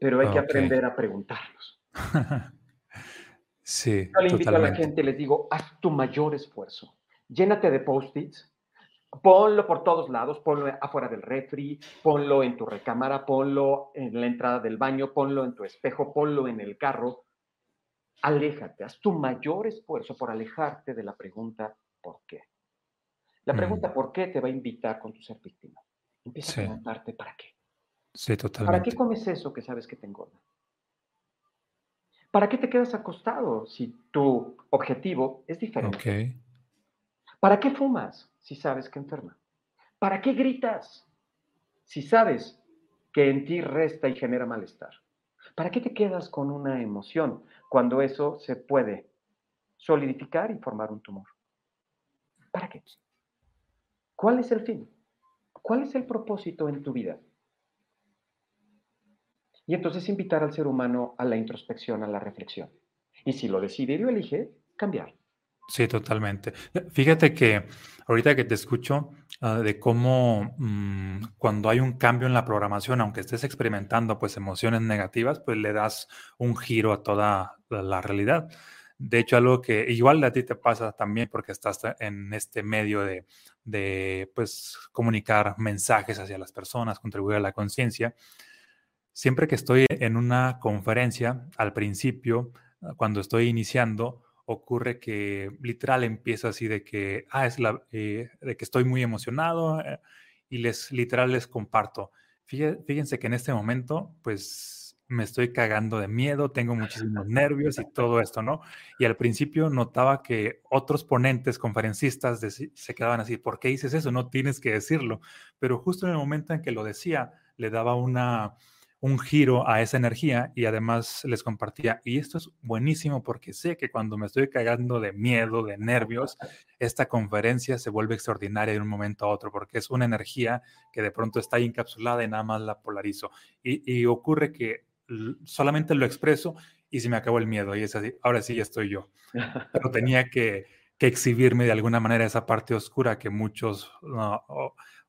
Pero hay que aprender a preguntarnos. (laughs) sí. Yo le invito a la gente, les digo, haz tu mayor esfuerzo. Llénate de post-its, Ponlo por todos lados, ponlo afuera del refri, ponlo en tu recámara, ponlo en la entrada del baño, ponlo en tu espejo, ponlo en el carro. Aléjate, haz tu mayor esfuerzo por alejarte de la pregunta ¿por qué? La pregunta ¿por qué? te va a invitar con tu ser víctima. Empieza a preguntarte ¿para qué? Sí, totalmente. ¿Para qué comes eso que sabes que te engorda? ¿Para qué te quedas acostado si tu objetivo es diferente? Okay. ¿Para qué fumas si sabes que enferma? ¿Para qué gritas si sabes que en ti resta y genera malestar? ¿Para qué te quedas con una emoción cuando eso se puede solidificar y formar un tumor? ¿Para qué? ¿Cuál es el fin? ¿Cuál es el propósito en tu vida? Y entonces invitar al ser humano a la introspección, a la reflexión. Y si lo decide y lo elige, cambiar. Sí, totalmente. Fíjate que ahorita que te escucho ah, de cómo mm, cuando hay un cambio en la programación, aunque estés experimentando pues emociones negativas, pues le das un giro a toda la, realidad. De hecho, algo que igual a ti te pasa también porque estás en este medio de, de pues comunicar mensajes hacia las personas, contribuir a la conciencia. Siempre que estoy en una conferencia, al principio, cuando estoy iniciando, ocurre que literal empieza así de que, ah, es eh, de que estoy muy emocionado eh, y les literal les comparto. Fíjense que en este momento, pues me estoy cagando de miedo, tengo muchísimos nervios y todo esto, ¿no? Y al principio notaba que otros ponentes, conferencistas, se quedaban así, ¿por qué dices eso? No tienes que decirlo. Pero justo en el momento en que lo decía, le daba una, un giro a esa energía y además les compartía, y esto es buenísimo porque sé que cuando me estoy cagando de miedo, de nervios, esta conferencia se vuelve extraordinaria de un momento a otro porque es una energía que de pronto está ahí encapsulada y nada más la polarizo. Y, ocurre que solamente lo expreso y se me acabó el miedo y es así, ahora sí ya estoy yo. Pero (laughs) tenía que, exhibirme de alguna manera esa parte oscura que muchos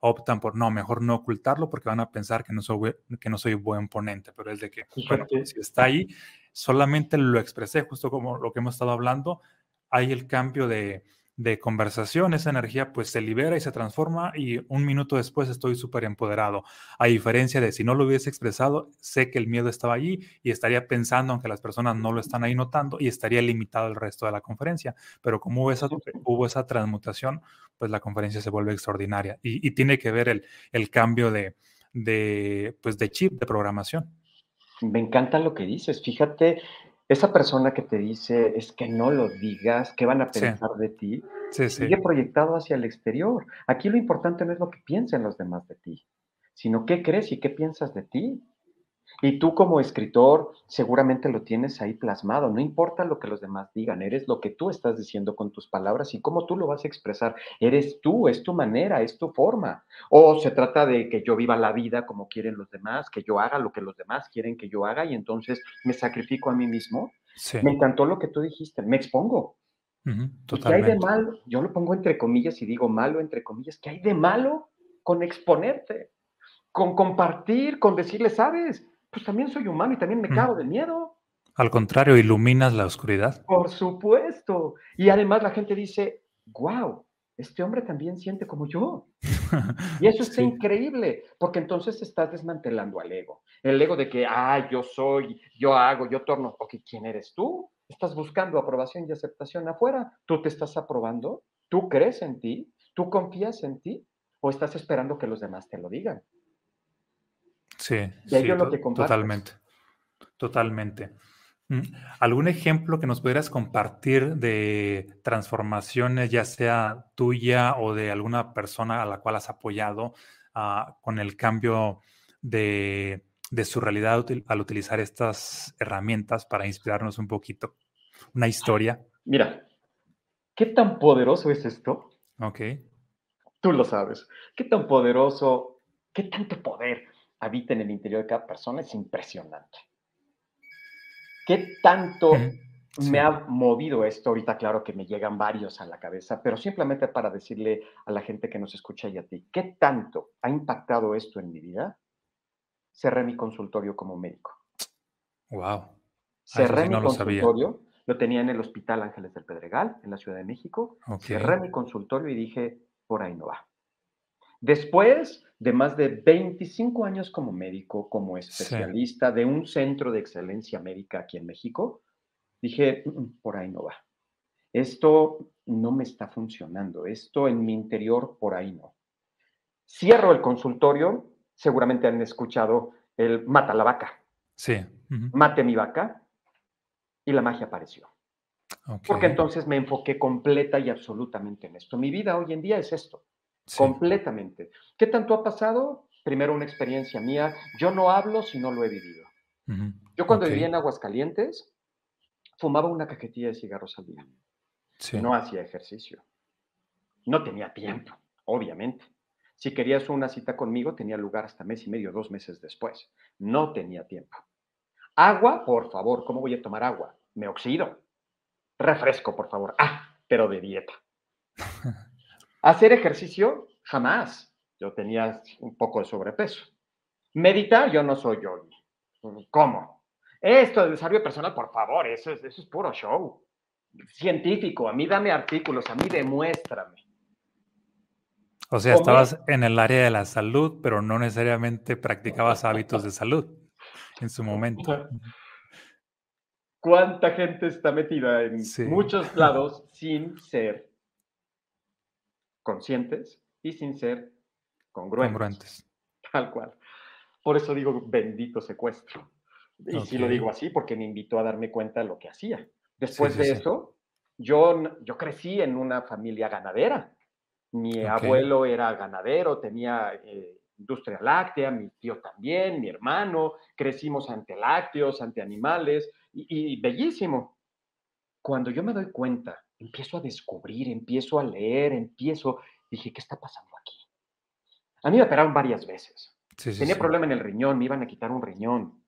optan por no, mejor no ocultarlo porque van a pensar que no soy, que no soy buen ponente, pero es de que, bueno, si está ahí, solamente lo expresé, justo como lo que hemos estado hablando, hay el cambio de, de conversación, esa energía pues se libera y se transforma y un minuto después estoy súper empoderado. A diferencia de si no lo hubiese expresado, sé que el miedo estaba allí y estaría pensando, aunque las personas no lo están ahí notando, y estaría limitado el resto de la conferencia. Pero como hubo esa, hubo esa transmutación, pues la conferencia se vuelve extraordinaria y, tiene que ver el, el cambio de, de, pues de chip, de programación. Me encanta lo que dices. Fíjate, esa persona que te dice es que no lo digas, ¿qué van a pensar de ti? sigue proyectado hacia el exterior. Aquí lo importante no es lo que piensen los demás de ti, sino qué crees y qué piensas de ti. Y tú como escritor seguramente lo tienes ahí plasmado. No importa lo que los demás digan, eres lo que tú estás diciendo con tus palabras y cómo tú lo vas a expresar. Eres tú, es tu manera, es tu forma. O se trata de que yo viva la vida como quieren los demás, que yo haga lo que los demás quieren que yo haga y entonces me sacrifico a mí mismo. Me encantó lo que tú dijiste, me expongo. ¿Qué hay de malo? Yo lo pongo entre comillas y digo malo entre comillas. ¿Qué hay de malo con exponerte? Con compartir, con decirle, sabes, pues también soy humano y también me mm. cago de miedo. Al contrario, iluminas la oscuridad. Por supuesto. Y además la gente dice, wow, este hombre también siente como yo. (laughs) Y eso está increíble, porque entonces estás desmantelando al ego. El ego de que, ah, yo soy, yo hago, yo torno. Ok, ¿quién eres tú? Estás buscando aprobación y aceptación afuera. ¿Tú te estás aprobando? ¿Tú crees en ti? ¿Tú confías en ti? ¿O estás esperando que los demás te lo digan? Sí, totalmente. Totalmente. Mm, ¿Algún ejemplo que nos pudieras compartir de transformaciones, ya sea tuya o de alguna persona a la cual has apoyado ah, con el cambio de, su realidad al utilizar estas herramientas para inspirarnos un poquito? Una historia. Mira, ¿qué tan poderoso es esto? Ok. Tú lo sabes. ¿Qué tan poderoso, qué tanto poder habita en el interior de cada persona es impresionante. ¿Qué tanto me ha movido esto? Ahorita claro que me llegan varios a la cabeza, pero simplemente para decirle a la gente que nos escucha y a ti, ¿qué tanto ha impactado esto en mi vida? Cerré mi consultorio como médico. Wow. Cerré mi consultorio, lo, tenía en el Hospital Ángeles del Pedregal, en la Ciudad de México. Cerré mi consultorio y dije, por ahí no va. Después de más de 25 años como médico, como especialista de un centro de excelencia médica aquí en México, dije, mm, mm, por ahí no va. Esto no me está funcionando, esto en mi interior por ahí no. Cierro el consultorio, seguramente han escuchado el mata la vaca. Sí. Mate mi vaca y la magia apareció. Porque entonces me enfoqué completa y absolutamente en esto. Mi vida hoy en día es esto completamente. ¿Qué tanto ha pasado? Primero una experiencia mía. Yo no hablo si no lo he vivido. Yo cuando vivía en Aguascalientes, fumaba una cajetilla de cigarros al día. No hacía ejercicio. No tenía tiempo, obviamente. Si querías una cita conmigo, tenía lugar hasta mes y medio, dos meses después. No tenía tiempo. Agua, por favor, ¿cómo voy a tomar agua? Me oxido. Refresco, por favor. Ah, pero de dieta. (laughs) Hacer ejercicio, jamás. Yo tenía un poco de sobrepeso. Meditar, yo no soy yogi. ¿Cómo? Esto de desarrollo personal, por favor, eso es, eso es puro show. Científico, a mí dame artículos, a mí demuéstrame. O sea, estabas en el área de la salud, pero no necesariamente practicabas hábitos de salud en su momento. ¿Cuánta gente está metida en muchos lados sin ser conscientes y sin ser congruentes. (laughs) Tal cual. Por eso digo bendito secuestro. Y sí lo digo así porque me invitó a darme cuenta de lo que hacía. Después de eso, yo, yo crecí en una familia ganadera. Mi abuelo era ganadero, tenía eh, industria láctea, mi tío también, mi hermano, crecimos ante lácteos, ante animales, y, bellísimo. Cuando yo me doy cuenta, empiezo a descubrir, empiezo a leer, empiezo, dije, ¿qué está pasando aquí? A mí me operaron varias veces. Tenía problema en el riñón, me iban a quitar un riñón.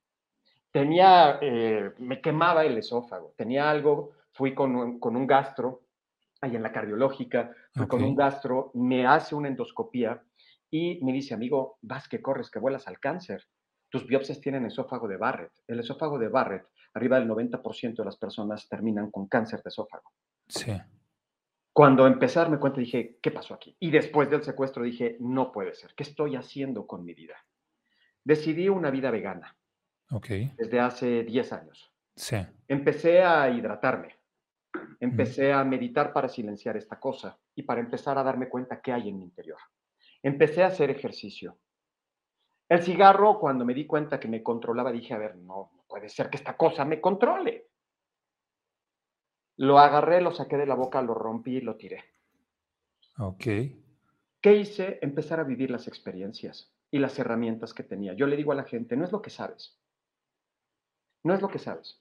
Tenía, eh, me quemaba el esófago. Tenía algo, fui con un, con un gastro, ahí en la cardiológica, fui con un gastro, me hace una endoscopía y me dice, amigo, vas que corres, que vuelas al cáncer. Tus biopsias tienen esófago de Barrett. El esófago de Barrett, arriba del 90% de las personas terminan con cáncer de esófago. Sí. Cuando empecé a darme cuenta, dije, ¿qué pasó aquí? Y después del secuestro dije, no puede ser. ¿Qué estoy haciendo con mi vida? Decidí una vida vegana. Ok. Desde hace 10 años. Sí. Empecé a hidratarme. Empecé a meditar para silenciar esta cosa y para empezar a darme cuenta qué hay en mi interior. Empecé a hacer ejercicio. El cigarro, cuando me di cuenta que me controlaba, dije, a ver, no, no puede ser que esta cosa me controle. Lo agarré, lo saqué de la boca, lo rompí y lo tiré. Ok. ¿Qué hice? Empezar a vivir las experiencias y las herramientas que tenía. Yo le digo a la gente, no es lo que sabes. No es lo que sabes.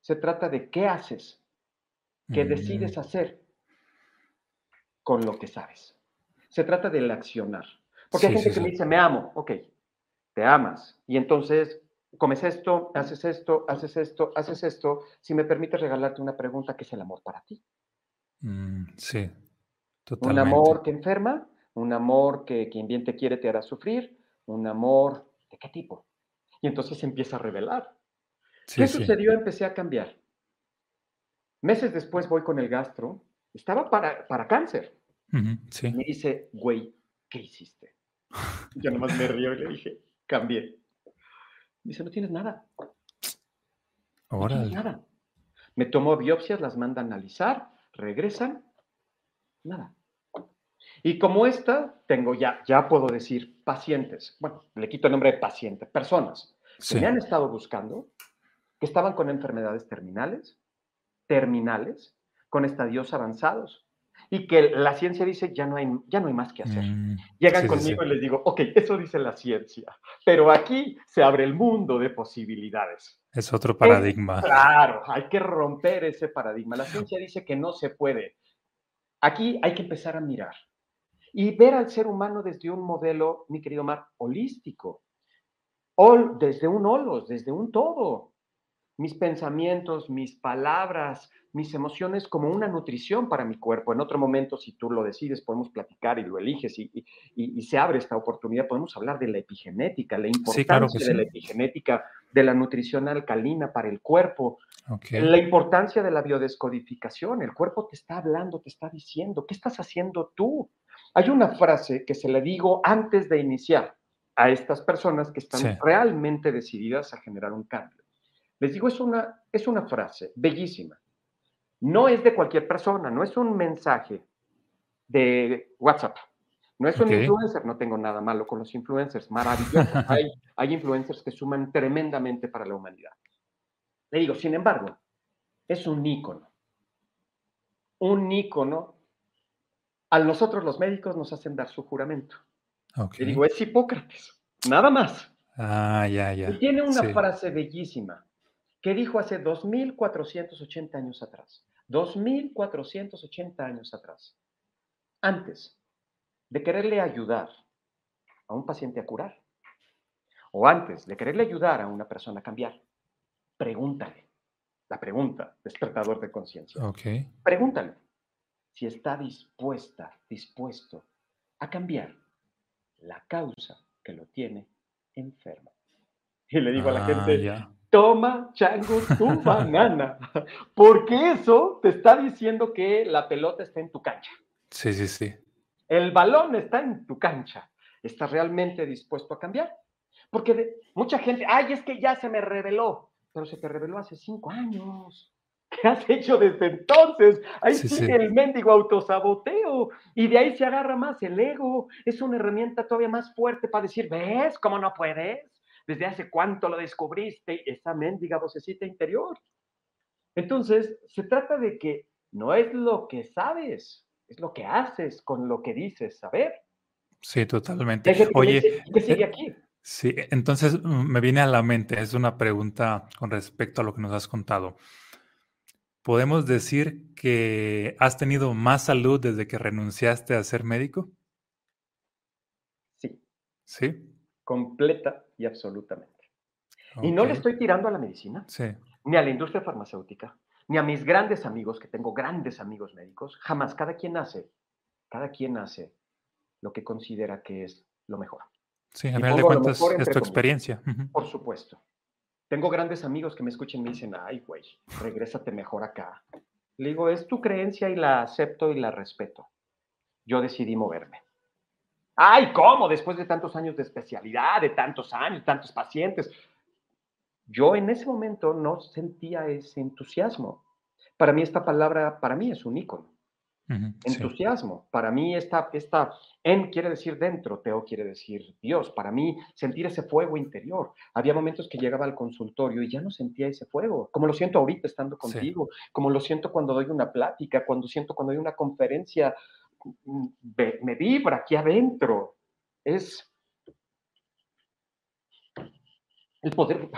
Se trata de qué haces, qué decides mm. hacer con lo que sabes. Se trata del accionar. Porque hay gente que me dice, me amo, ok, te amas. Y entonces comes esto, haces esto, haces esto, haces esto. Si me permites regalarte una pregunta, ¿qué es el amor para ti? Mm, sí, totalmente. Un amor que enferma, un amor que quien bien te quiere te hará sufrir, un amor de qué tipo. Y entonces empieza a revelar. ¿Qué sucedió? Empecé a cambiar. Meses después voy con el gastro, estaba para, para cáncer. Me dice, güey, ¿qué hiciste? (laughs) Yo nomás me río y le dije, cambié. Me dice, no tienes nada. No tienes nada. Me tomó biopsias, las manda a analizar, regresan, nada. Y como esta, tengo ya, ya puedo decir pacientes, bueno, le quito el nombre de paciente, personas que me han estado buscando, que estaban con enfermedades terminales, terminales, con estadios avanzados, y que la ciencia dice ya no hay, ya no hay más que hacer. Mm, Llegan conmigo y les digo, ok, eso dice la ciencia, pero aquí se abre el mundo de posibilidades. Es otro paradigma. claro, hay que romper ese paradigma. La ciencia dice que no se puede. Aquí hay que empezar a mirar y ver al ser humano desde un modelo, mi querido Mar, holístico, desde un holos, desde un todo. Mis pensamientos, mis palabras, mis emociones como una nutrición para mi cuerpo. En otro momento, si tú lo decides, podemos platicar y lo eliges y, se abre esta oportunidad, podemos hablar de la epigenética, la importancia de la epigenética, de la nutrición alcalina para el cuerpo, la importancia de la biodescodificación. El cuerpo te está hablando, te está diciendo, ¿qué estás haciendo tú? Hay una frase que se le digo antes de iniciar a estas personas que están realmente decididas a generar un cambio. Les digo, es una, es una frase bellísima no es de cualquier persona, no es un mensaje de WhatsApp. No es un influencer, no tengo nada malo con los influencers, maravilloso. (laughs) hay, hay influencers que suman tremendamente para la humanidad. Le digo, sin embargo, es un ícono. Un ícono. A nosotros los médicos nos hacen dar su juramento. Le digo, es Hipócrates, nada más. Ah, ya, ya. Y tiene una frase bellísima que dijo hace 2480 años atrás. 2.480 años atrás, antes de quererle ayudar a un paciente a curar, o antes de quererle ayudar a una persona a cambiar, pregúntale. La pregunta, despertador de conciencia. Okay. Pregúntale si está dispuesta, dispuesto a cambiar la causa que lo tiene enfermo. Y le digo a la ah, gente, toma, chango, tu (laughs) banana. Porque eso te está diciendo que la pelota está en tu cancha. Sí, sí, sí. El balón está en tu cancha. ¿Estás realmente dispuesto a cambiar? Porque mucha gente, ay, es que ya se me reveló, pero se te reveló hace cinco años. ¿Qué has hecho desde entonces? Ahí sigue el mendigo autosaboteo y de ahí se agarra más el ego. Es una herramienta todavía más fuerte para decir, ¿ves cómo no puedes? ¿Desde hace cuánto lo descubriste? Esa mendiga vocecita interior. Entonces, se trata de que no es lo que sabes, es lo que haces con lo que dices saber. Sí, totalmente. Oye, ¿qué sigue eh, aquí? Sí, entonces mm, me viene a la mente, es una pregunta con respecto a lo que nos has contado. ¿Podemos decir que has tenido más salud desde que renunciaste a ser médico? Sí. ¿Sí? Completa y absolutamente. Y no le estoy tirando a la medicina, ni a la industria farmacéutica, ni a mis grandes amigos, que tengo grandes amigos médicos. Jamás, cada quien hace, cada quien hace lo que considera que es lo mejor. Sí, a final de cuentas es tu experiencia. Por supuesto. Tengo grandes amigos que me escuchen y me dicen, ay, güey, regrésate mejor acá. Le digo, es tu creencia y la acepto y la respeto. Yo decidí moverme. Ay, ¿cómo? Después de tantos años de especialidad, de tantos años, tantos pacientes. Yo en ese momento no sentía ese entusiasmo. Para mí esta palabra, para mí es un ícono entusiasmo. Para mí esta, esta en quiere decir dentro, teo quiere decir Dios. Para mí sentir ese fuego interior. Había momentos que llegaba al consultorio y ya no sentía ese fuego, como lo siento ahorita estando contigo, como lo siento cuando doy una plática, cuando siento cuando doy una conferencia, me, vibra aquí adentro. Es el poder,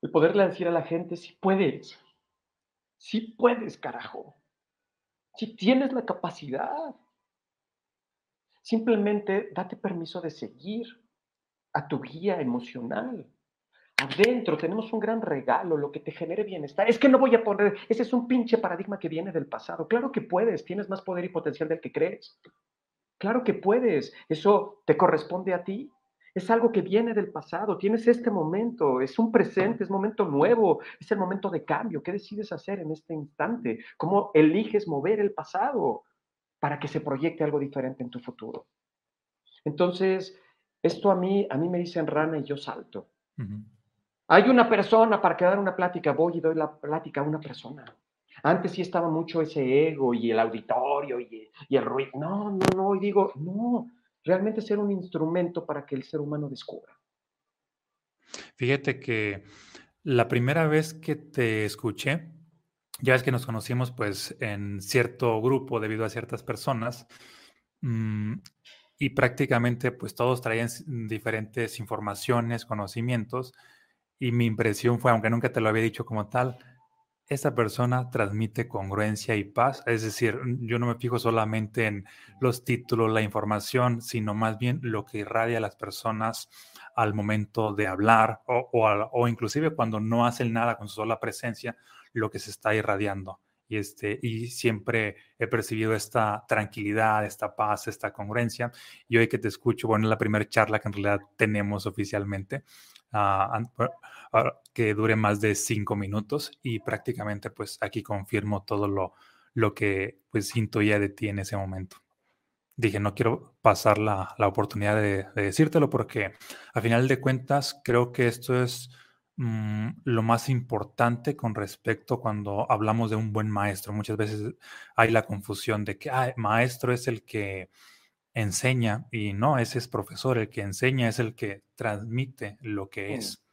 el poderle decir a la gente, si puedes, si puedes, carajo si tienes la capacidad. Simplemente date permiso de seguir a tu guía emocional. Adentro tenemos un gran regalo, lo que te genere bienestar. Es que no voy a poner, ese es un pinche paradigma que viene del pasado. Claro que puedes, tienes más poder y potencial del que crees. Claro que puedes, eso te corresponde a ti. Es algo que viene del pasado, tienes este momento, es un presente, es momento nuevo, es el momento de cambio. ¿Qué decides hacer en este instante? ¿Cómo eliges mover el pasado para que se proyecte algo diferente en tu futuro? Entonces, esto a mí, a mí me dicen rana y yo salto. Hay una persona para que dar una plática, voy y doy la plática a una persona. Antes sí estaba mucho ese ego y el auditorio y, y el ruido. No, no, no, y digo, no, realmente ser un instrumento para que el ser humano descubra. Fíjate que la primera vez que te escuché, ya es que nos conocimos pues en cierto grupo debido a ciertas personas mm, y prácticamente pues todos traían diferentes informaciones, conocimientos y mi impresión fue, aunque nunca te lo había dicho como tal, esta persona transmite congruencia y paz. Es decir, yo no me fijo solamente en los títulos, la información, sino más bien lo que irradia a las personas al momento de hablar o, o, inclusive cuando no hacen nada con su sola presencia, lo que se está irradiando. Y, este, y siempre he percibido esta tranquilidad, esta paz, esta congruencia. Y hoy que te escucho, bueno, es la primera charla que en realidad tenemos oficialmente, uh, que dure más de cinco minutos y prácticamente pues aquí confirmo todo lo, lo que pues intuía de ti en ese momento. Dije, no quiero pasar la, la oportunidad de, decírtelo porque a final de cuentas creo que esto es mm, lo más importante con respecto cuando hablamos de un buen maestro. Muchas veces hay la confusión de que maestro es el que enseña y no, ese es profesor, el que enseña es el que transmite lo que es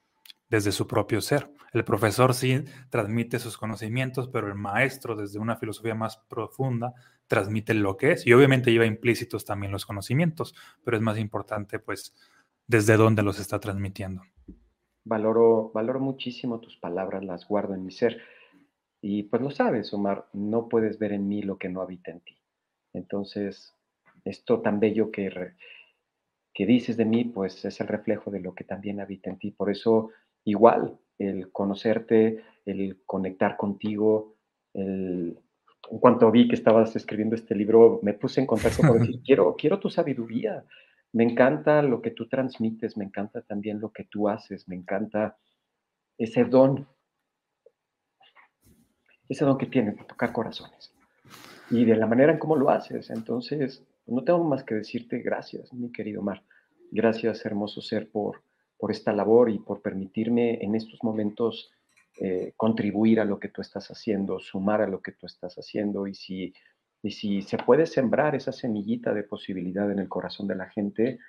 desde su propio ser. El profesor sí transmite sus conocimientos, pero el maestro desde una filosofía más profunda transmite lo que es y obviamente lleva implícitos también los conocimientos, pero es más importante pues desde dónde los está transmitiendo. Valoro, valoro muchísimo tus palabras, las guardo en mi ser. Y pues lo sabes, Omar, no puedes ver en mí lo que no habita en ti. Entonces, esto tan bello que, que dices de mí, pues es el reflejo de lo que también habita en ti. Por eso igual, el conocerte, el conectar contigo, en cuanto vi que estabas escribiendo este libro, me puse en contacto con decir, (laughs) quiero, quiero tu sabiduría, me encanta lo que tú transmites, me encanta también lo que tú haces, me encanta ese don, ese don que tienes de tocar corazones y de la manera en cómo lo haces. Entonces, no tengo más que decirte gracias, mi querido Mar. Gracias, hermoso ser, por, por esta labor y por permitirme en estos momentos eh, contribuir a lo que tú estás haciendo, sumar a lo que tú estás haciendo y si, y si se puede sembrar esa semillita de posibilidad en el corazón de la gente,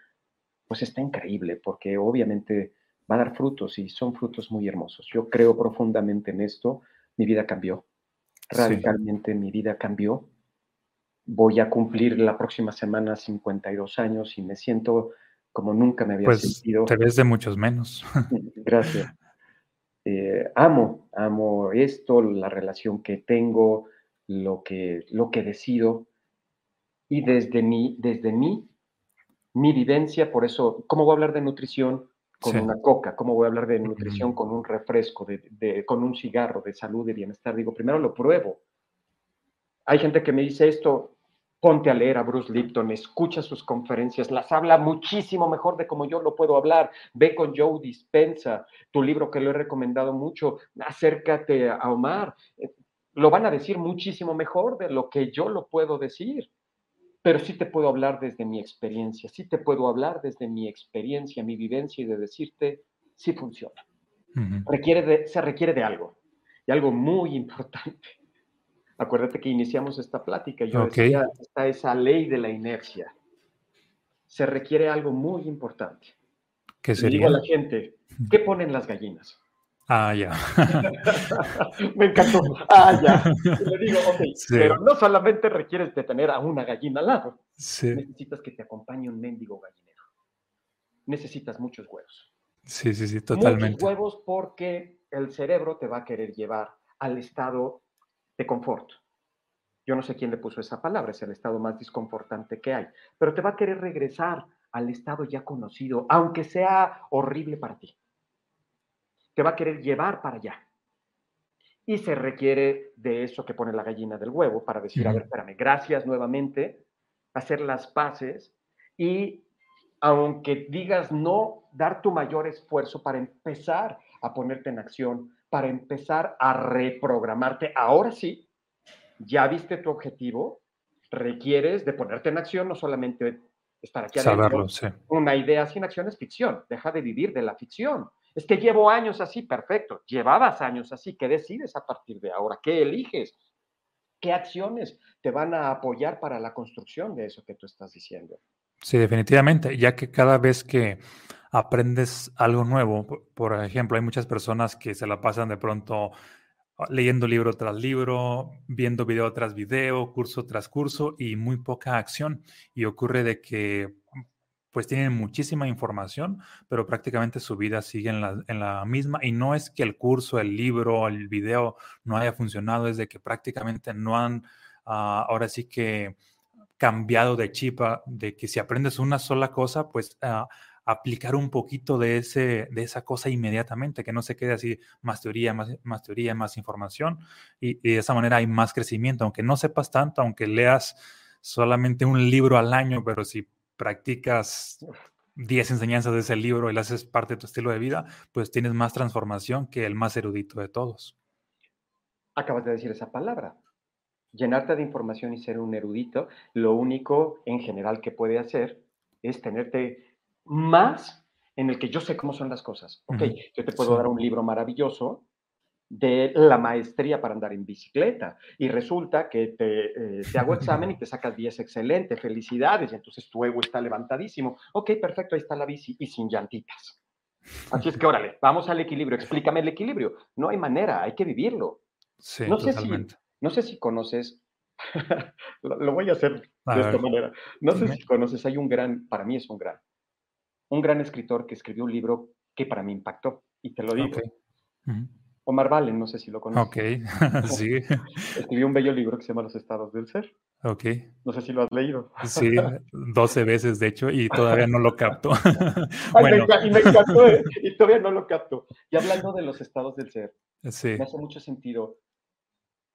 pues está increíble porque obviamente va a dar frutos y son frutos muy hermosos. Yo creo profundamente en esto, mi vida cambió, radicalmente mi vida cambió voy a cumplir la próxima semana 52 años y me siento como nunca me había pues, sentido. Te ves de muchos menos. (laughs) (laughs) Gracias. Eh, amo, amo esto, la relación que tengo, lo que, lo que decido. Y desde mí, desde mí, mi vivencia, por eso, ¿cómo voy a hablar de nutrición con una coca? ¿Cómo voy a hablar de nutrición con un refresco, de, con un cigarro, de salud, de bienestar? Digo, primero lo pruebo. Hay gente que me dice esto, ponte a leer a Bruce Lipton, escucha sus conferencias, las habla muchísimo mejor de como yo lo puedo hablar. Ve con Joe Dispensa, tu libro que lo he recomendado mucho, acércate a Omar. Lo van a decir muchísimo mejor de lo que yo lo puedo decir. Pero sí te puedo hablar desde mi experiencia, sí te puedo hablar desde mi experiencia, mi vivencia y de decirte, sí funciona. requiere de, se requiere de algo, y algo muy importante Acuérdate que iniciamos esta plática. Yo decía, está esa ley de la inercia. Se requiere algo muy importante. ¿Qué sería? digo a la gente, ¿qué ponen las gallinas? Ah, ya. (laughs) Me encantó. Ah, ya. le digo, ok, (laughs) pero no solamente requieres de tener a una gallina al lado. Sí. Necesitas que te acompañe un mendigo gallinero. Necesitas muchos huevos. Sí, sí, sí, totalmente. Muchos huevos porque el cerebro te va a querer llevar al estado de confort. Yo no sé quién le puso esa palabra, es el estado más disconfortante que hay, pero te va a querer regresar al estado ya conocido, aunque sea horrible para ti. Te va a querer llevar para allá. Y se requiere de eso que pone la gallina del huevo para decir, a ver, espérame, gracias nuevamente, hacer las paces y aunque digas no, dar tu mayor esfuerzo para empezar a ponerte en acción, para empezar a reprogramarte. Ahora sí, ya viste tu objetivo, requieres de ponerte en acción, no solamente estar aquí Saberlo, sí. Una idea sin acción es ficción, deja de vivir de la ficción. Es que llevo años así, perfecto. Llevabas años así, ¿qué decides a partir de ahora? ¿Qué eliges? ¿Qué acciones te van a apoyar para la construcción de eso que tú estás diciendo? Sí, definitivamente, ya que cada vez que aprendes algo nuevo. Por, ejemplo, hay muchas personas que se la pasan de pronto ah, leyendo libro tras libro, viendo video tras video, curso tras curso y muy poca acción. Y ocurre de que pues tienen muchísima información, pero prácticamente su vida sigue en la, en la, misma. Y no es que el curso, el libro, el video no haya funcionado, es de que prácticamente no han, ah, ahora sí que cambiado de chipa, de que si aprendes una sola cosa, pues uh, aplicar un poquito de, ese, de esa cosa inmediatamente, que no se quede así más teoría, más, más teoría, más información, y, de esa manera hay más crecimiento, aunque no sepas tanto, aunque leas solamente un libro al año, pero si practicas 10 enseñanzas de ese libro y le haces parte de tu estilo de vida, pues tienes más transformación que el más erudito de todos. Acabas de decir esa palabra. Llenarte de información y ser un erudito, lo único en general que puede hacer es tenerte más en el que yo sé cómo son las cosas. Ok, yo te puedo dar un libro maravilloso de la maestría para andar en bicicleta y resulta que te, eh, te hago examen y te (laughs) sacas 10 excelente, felicidades, y entonces tu ego está levantadísimo. Ok, perfecto, ahí está la bici y sin llantitas. Así es que órale, vamos al equilibrio, explícame el equilibrio. No hay manera, hay que vivirlo. Sí, no totalmente. Sé si, no sé si conoces, (laughs) lo, voy a hacer de esta manera, no sé si conoces, hay un gran, para mí es un gran, un gran escritor que escribió un libro que para mí impactó, y te lo digo. Omar Valen, no sé si lo conoces. Ok, (laughs) sí. (laughs) Escribió un bello libro que se llama Los estados del ser. Ok. No sé si lo has leído. Sí, 12 veces de hecho, y todavía no lo capto. (laughs) bueno. y me encantó, y todavía no lo capto. Y hablando de los estados del ser, sí. me hace mucho sentido.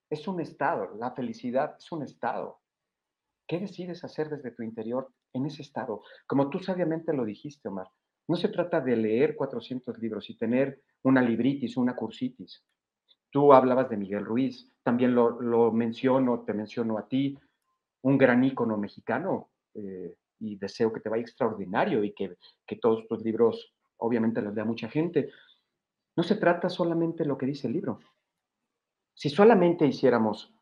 Es un estado, la felicidad es un estado. ¿Qué decides hacer desde tu interior en ese estado? Como tú sabiamente lo dijiste, Omar, no se trata de leer 400 libros y tener una libritis, una cursitis. Tú hablabas de Miguel Ruiz, también lo, menciono, te menciono a ti, un gran ícono mexicano, eh, y deseo que te vaya extraordinario y que, que todos tus libros, obviamente, los lea mucha gente. No se trata solamente de lo que dice el libro. Si solamente hiciéramos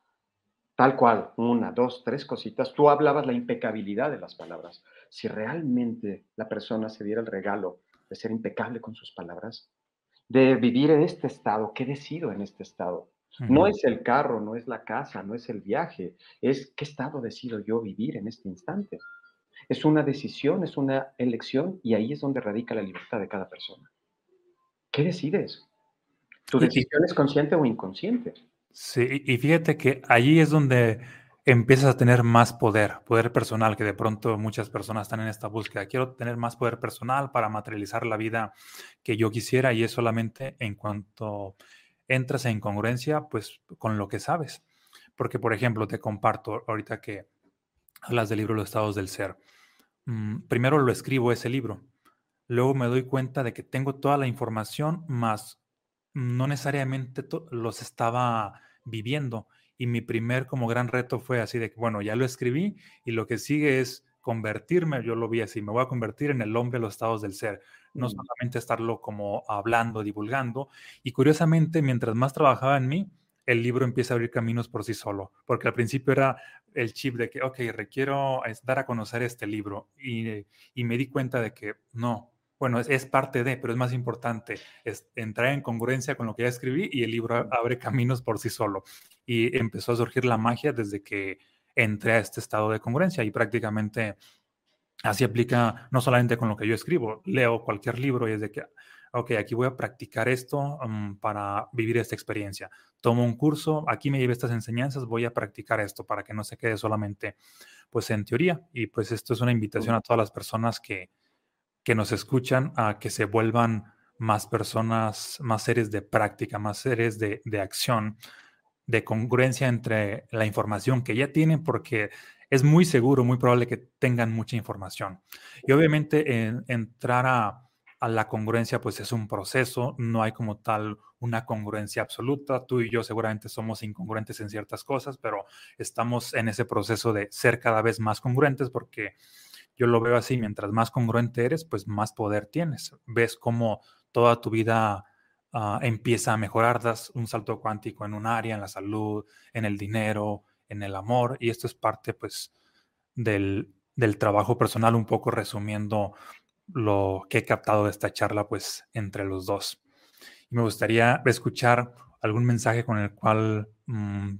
tal cual, una, dos, tres cositas. Tú hablabas la impecabilidad de las palabras. Si realmente la persona se diera el regalo de ser impecable con sus palabras, de vivir en este estado, ¿qué decido en este estado? No es el carro, no es la casa, no es el viaje, es qué estado decido yo vivir en este instante. Es una decisión, es una elección y ahí es donde radica la libertad de cada persona. ¿Qué decides? ¿Tu decisión es consciente o inconsciente? Sí, y fíjate que ahí es donde empiezas a tener más poder, poder personal, que de pronto muchas personas están en esta búsqueda. Quiero tener más poder personal para materializar la vida que yo quisiera y es solamente en cuanto entras en congruencia, pues con lo que sabes. Porque, por ejemplo, te comparto ahorita que hablas del libro Los estados del ser. Mm, primero lo escribo ese libro, luego me doy cuenta de que tengo toda la información, más no necesariamente los estaba viviendo. Y mi primer como gran reto fue así de que, bueno, ya lo escribí y lo que sigue es convertirme, yo lo vi así, me voy a convertir en el hombre de los estados del ser, no mm. solamente estarlo como hablando, divulgando. Y curiosamente, mientras más trabajaba en mí, el libro empieza a abrir caminos por sí solo, porque al principio era el chip de que, ok, requiero dar a conocer este libro y, y me di cuenta de que no, bueno, es, parte de, pero es más importante es entrar en congruencia con lo que ya escribí y el libro abre caminos por sí solo. Y empezó a surgir la magia desde que entré a este estado de congruencia y prácticamente así aplica no solamente con lo que yo escribo, leo cualquier libro y es de que, ok, aquí voy a practicar esto mm, para vivir esta experiencia. Tomo un curso, aquí me llevé estas enseñanzas, voy a practicar esto para que no se quede solamente pues en teoría. Y pues esto es una invitación a todas las personas que, que nos escuchan a que se vuelvan más personas, más seres de práctica, más seres de, acción, de congruencia entre la información que ya tienen, porque es muy seguro, muy probable que tengan mucha información. Y obviamente entrar a, a, la congruencia, pues es un proceso, no hay como tal una congruencia absoluta. Tú y yo seguramente somos incongruentes en ciertas cosas, pero estamos en ese proceso de ser cada vez más congruentes porque yo lo veo así, mientras más congruente eres, pues más poder tienes. Ves cómo toda tu vida ah, empieza a mejorar, das un salto cuántico en un área, en la salud, en el dinero, en el amor, y esto es parte pues del, del trabajo personal, un poco resumiendo lo que he captado de esta charla pues entre los dos. Y me gustaría escuchar algún mensaje con el cual mm,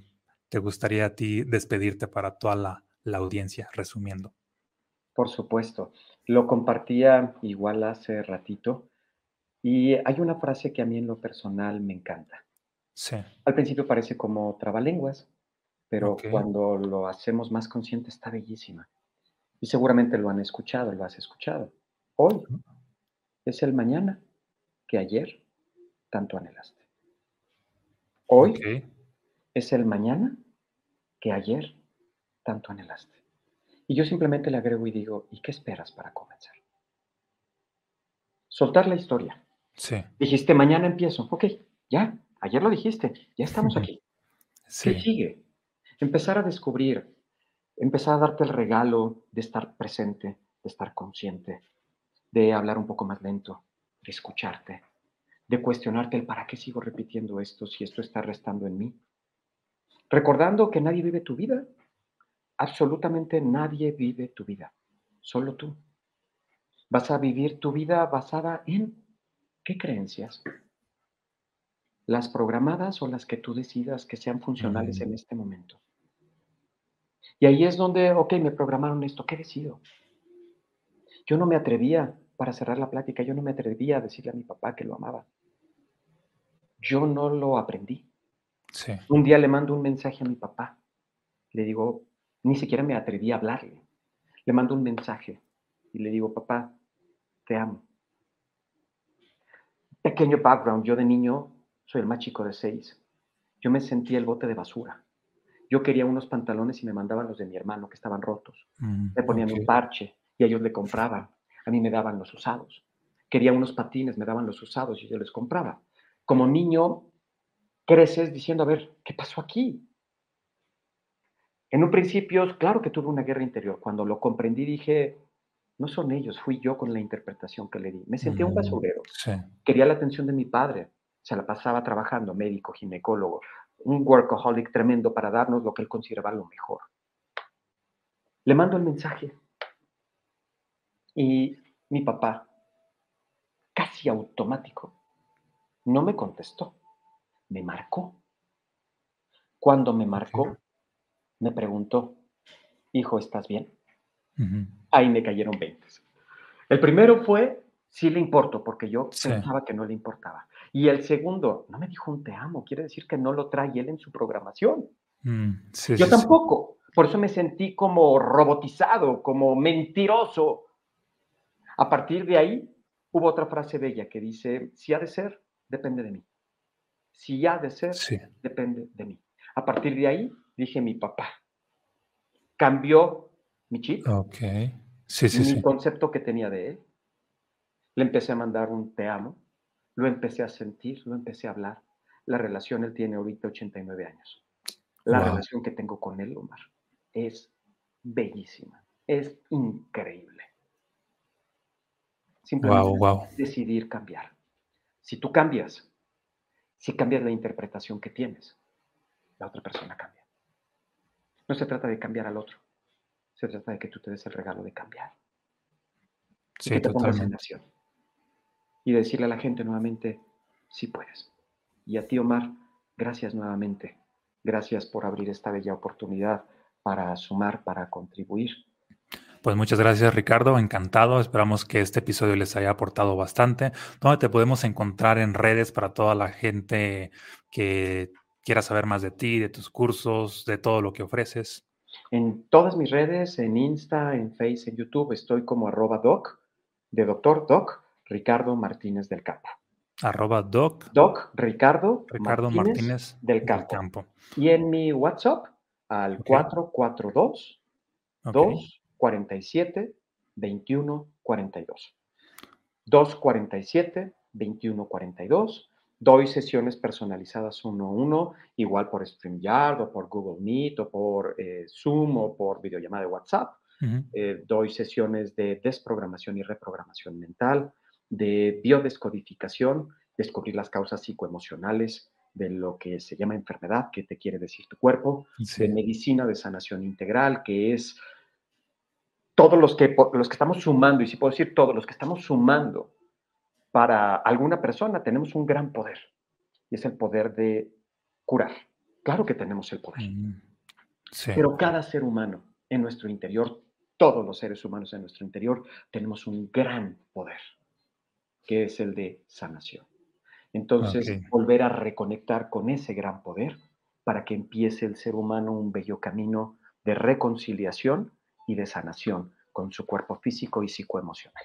te gustaría a ti despedirte para toda la, la audiencia, resumiendo. Por supuesto. Lo compartía igual hace ratito y hay una frase que a mí en lo personal me encanta. Sí. Al principio parece como trabalenguas, pero cuando lo hacemos más consciente está bellísima. Y seguramente lo han escuchado, lo has escuchado. Hoy es el mañana que ayer tanto anhelaste. Hoy es el mañana que ayer tanto anhelaste. Y yo simplemente le agrego y digo, ¿y qué esperas para comenzar? Soltar la historia. Sí. Dijiste, mañana empiezo. Ok, ya, ayer lo dijiste, ya estamos aquí. (laughs) Sí. ¿Qué sigue? Empezar a descubrir, empezar a darte el regalo de estar presente, de estar consciente, de hablar un poco más lento, de escucharte, de cuestionarte el para qué sigo repitiendo esto si esto está restando en mí. Recordando que nadie vive tu vida, Absolutamente nadie vive tu vida, solo tú. Vas a vivir tu vida basada en qué creencias. Las programadas o las que tú decidas que sean funcionales en este momento. Y ahí es donde, ok, me programaron esto, ¿qué decido? Yo no me atrevía, para cerrar la plática, yo no me atrevía a decirle a mi papá que lo amaba. Yo no lo aprendí. Un día le mando un mensaje a mi papá. Le digo, ni siquiera me atreví a hablarle. Le mando un mensaje y le digo, papá, te amo. Pequeño background, yo de niño soy el más chico de seis. Yo me sentía el bote de basura. Yo quería unos pantalones y me mandaban los de mi hermano que estaban rotos. Mm, me ponían un parche y ellos le compraban. A mí me daban los usados. Quería unos patines, me daban los usados y yo les compraba. Como niño, creces diciendo, a ver, ¿qué pasó aquí? En un principio, claro que tuve una guerra interior. Cuando lo comprendí dije, no son ellos, fui yo con la interpretación que le di. Me sentía un basurero. Quería la atención de mi padre. Se la pasaba trabajando, médico, ginecólogo, un workaholic tremendo para darnos lo que él consideraba lo mejor. Le mando el mensaje y mi papá, casi automático, no me contestó, me marcó Cuando me marcó, me preguntó, hijo, ¿estás bien? Ahí me cayeron 20. El primero fue, sí le importo, porque yo pensaba que no le importaba. Y el segundo, no me dijo un te amo, quiere decir que no lo trae él en su programación. Mm, yo tampoco. Por eso me sentí como robotizado, como mentiroso. A partir de ahí, hubo otra frase bella que dice, si ha de ser, depende de mí. Si ha de ser, depende de mí. A partir de ahí, dije mi papá. Cambió mi chip. Ok. Sí, sí, mi concepto que tenía de él. Le empecé a mandar un te amo. Lo empecé a sentir, lo empecé a hablar. La relación, él tiene ahorita 89 años. La relación que tengo con él, Omar, es bellísima. Es increíble. Simplemente decidir cambiar. Si tú cambias, si cambias la interpretación que tienes, la otra persona cambia. No se trata de cambiar al otro, se trata de que tú te des el regalo de cambiar. Sí, y que te totalmente. en acción. Y decirle a la gente nuevamente, sí puedes. Y a ti, Omar, gracias nuevamente. Gracias por abrir esta bella oportunidad para sumar, para contribuir pues muchas gracias Ricardo, encantado. Esperamos que este episodio les haya aportado bastante. ¿Dónde te podemos encontrar en redes para toda la gente que quiera saber más de ti, de tus cursos, de todo lo que ofreces? En todas mis redes, en Insta, en Facebook, en YouTube, estoy como arroba doc, de doctor doc, Ricardo Martínez del Campo. Arroba doc. Doc Ricardo, Ricardo Martínez, del, campo. Y en mi WhatsApp al 442 2 47 21 42. 247 21 42. Doy sesiones personalizadas uno a uno, igual por StreamYard o por Google Meet o por eh, Zoom o por videollamada de WhatsApp. Eh, doy sesiones de desprogramación y reprogramación mental, de biodescodificación, descubrir las causas psicoemocionales de lo que se llama enfermedad, que te quiere decir tu cuerpo, de medicina de sanación integral, que es todos los que, los que estamos sumando, y si puedo decir todos los que estamos sumando para alguna persona, tenemos un gran poder. Y es el poder de curar. Claro que tenemos el poder. Pero cada ser humano en nuestro interior, todos los seres humanos en nuestro interior, tenemos un gran poder, que es el de sanación. Entonces, volver a reconectar con ese gran poder para que empiece el ser humano un bello camino de reconciliación y de sanación con su cuerpo físico y psicoemocional.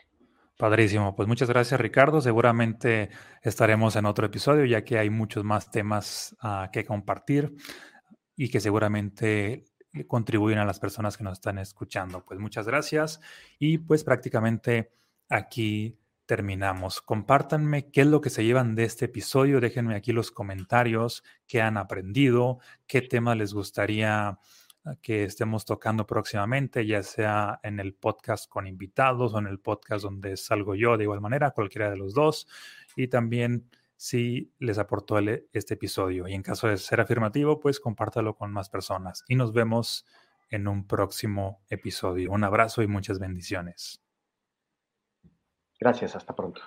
Padrísimo, pues muchas gracias Ricardo. Seguramente estaremos en otro episodio ya que hay muchos más temas ah, que compartir y que seguramente contribuyen a las personas que nos están escuchando. Pues muchas gracias y pues prácticamente aquí terminamos. Compártanme qué es lo que se llevan de este episodio. Déjenme aquí los comentarios, qué han aprendido, qué tema les gustaría que estemos tocando próximamente, ya sea en el podcast con invitados o en el podcast donde salgo yo de igual manera, cualquiera de los dos. Y también si les aportó este episodio. Y en caso de ser afirmativo, pues compártalo con más personas. Y nos vemos en un próximo episodio. Un abrazo y muchas bendiciones. Gracias, hasta pronto.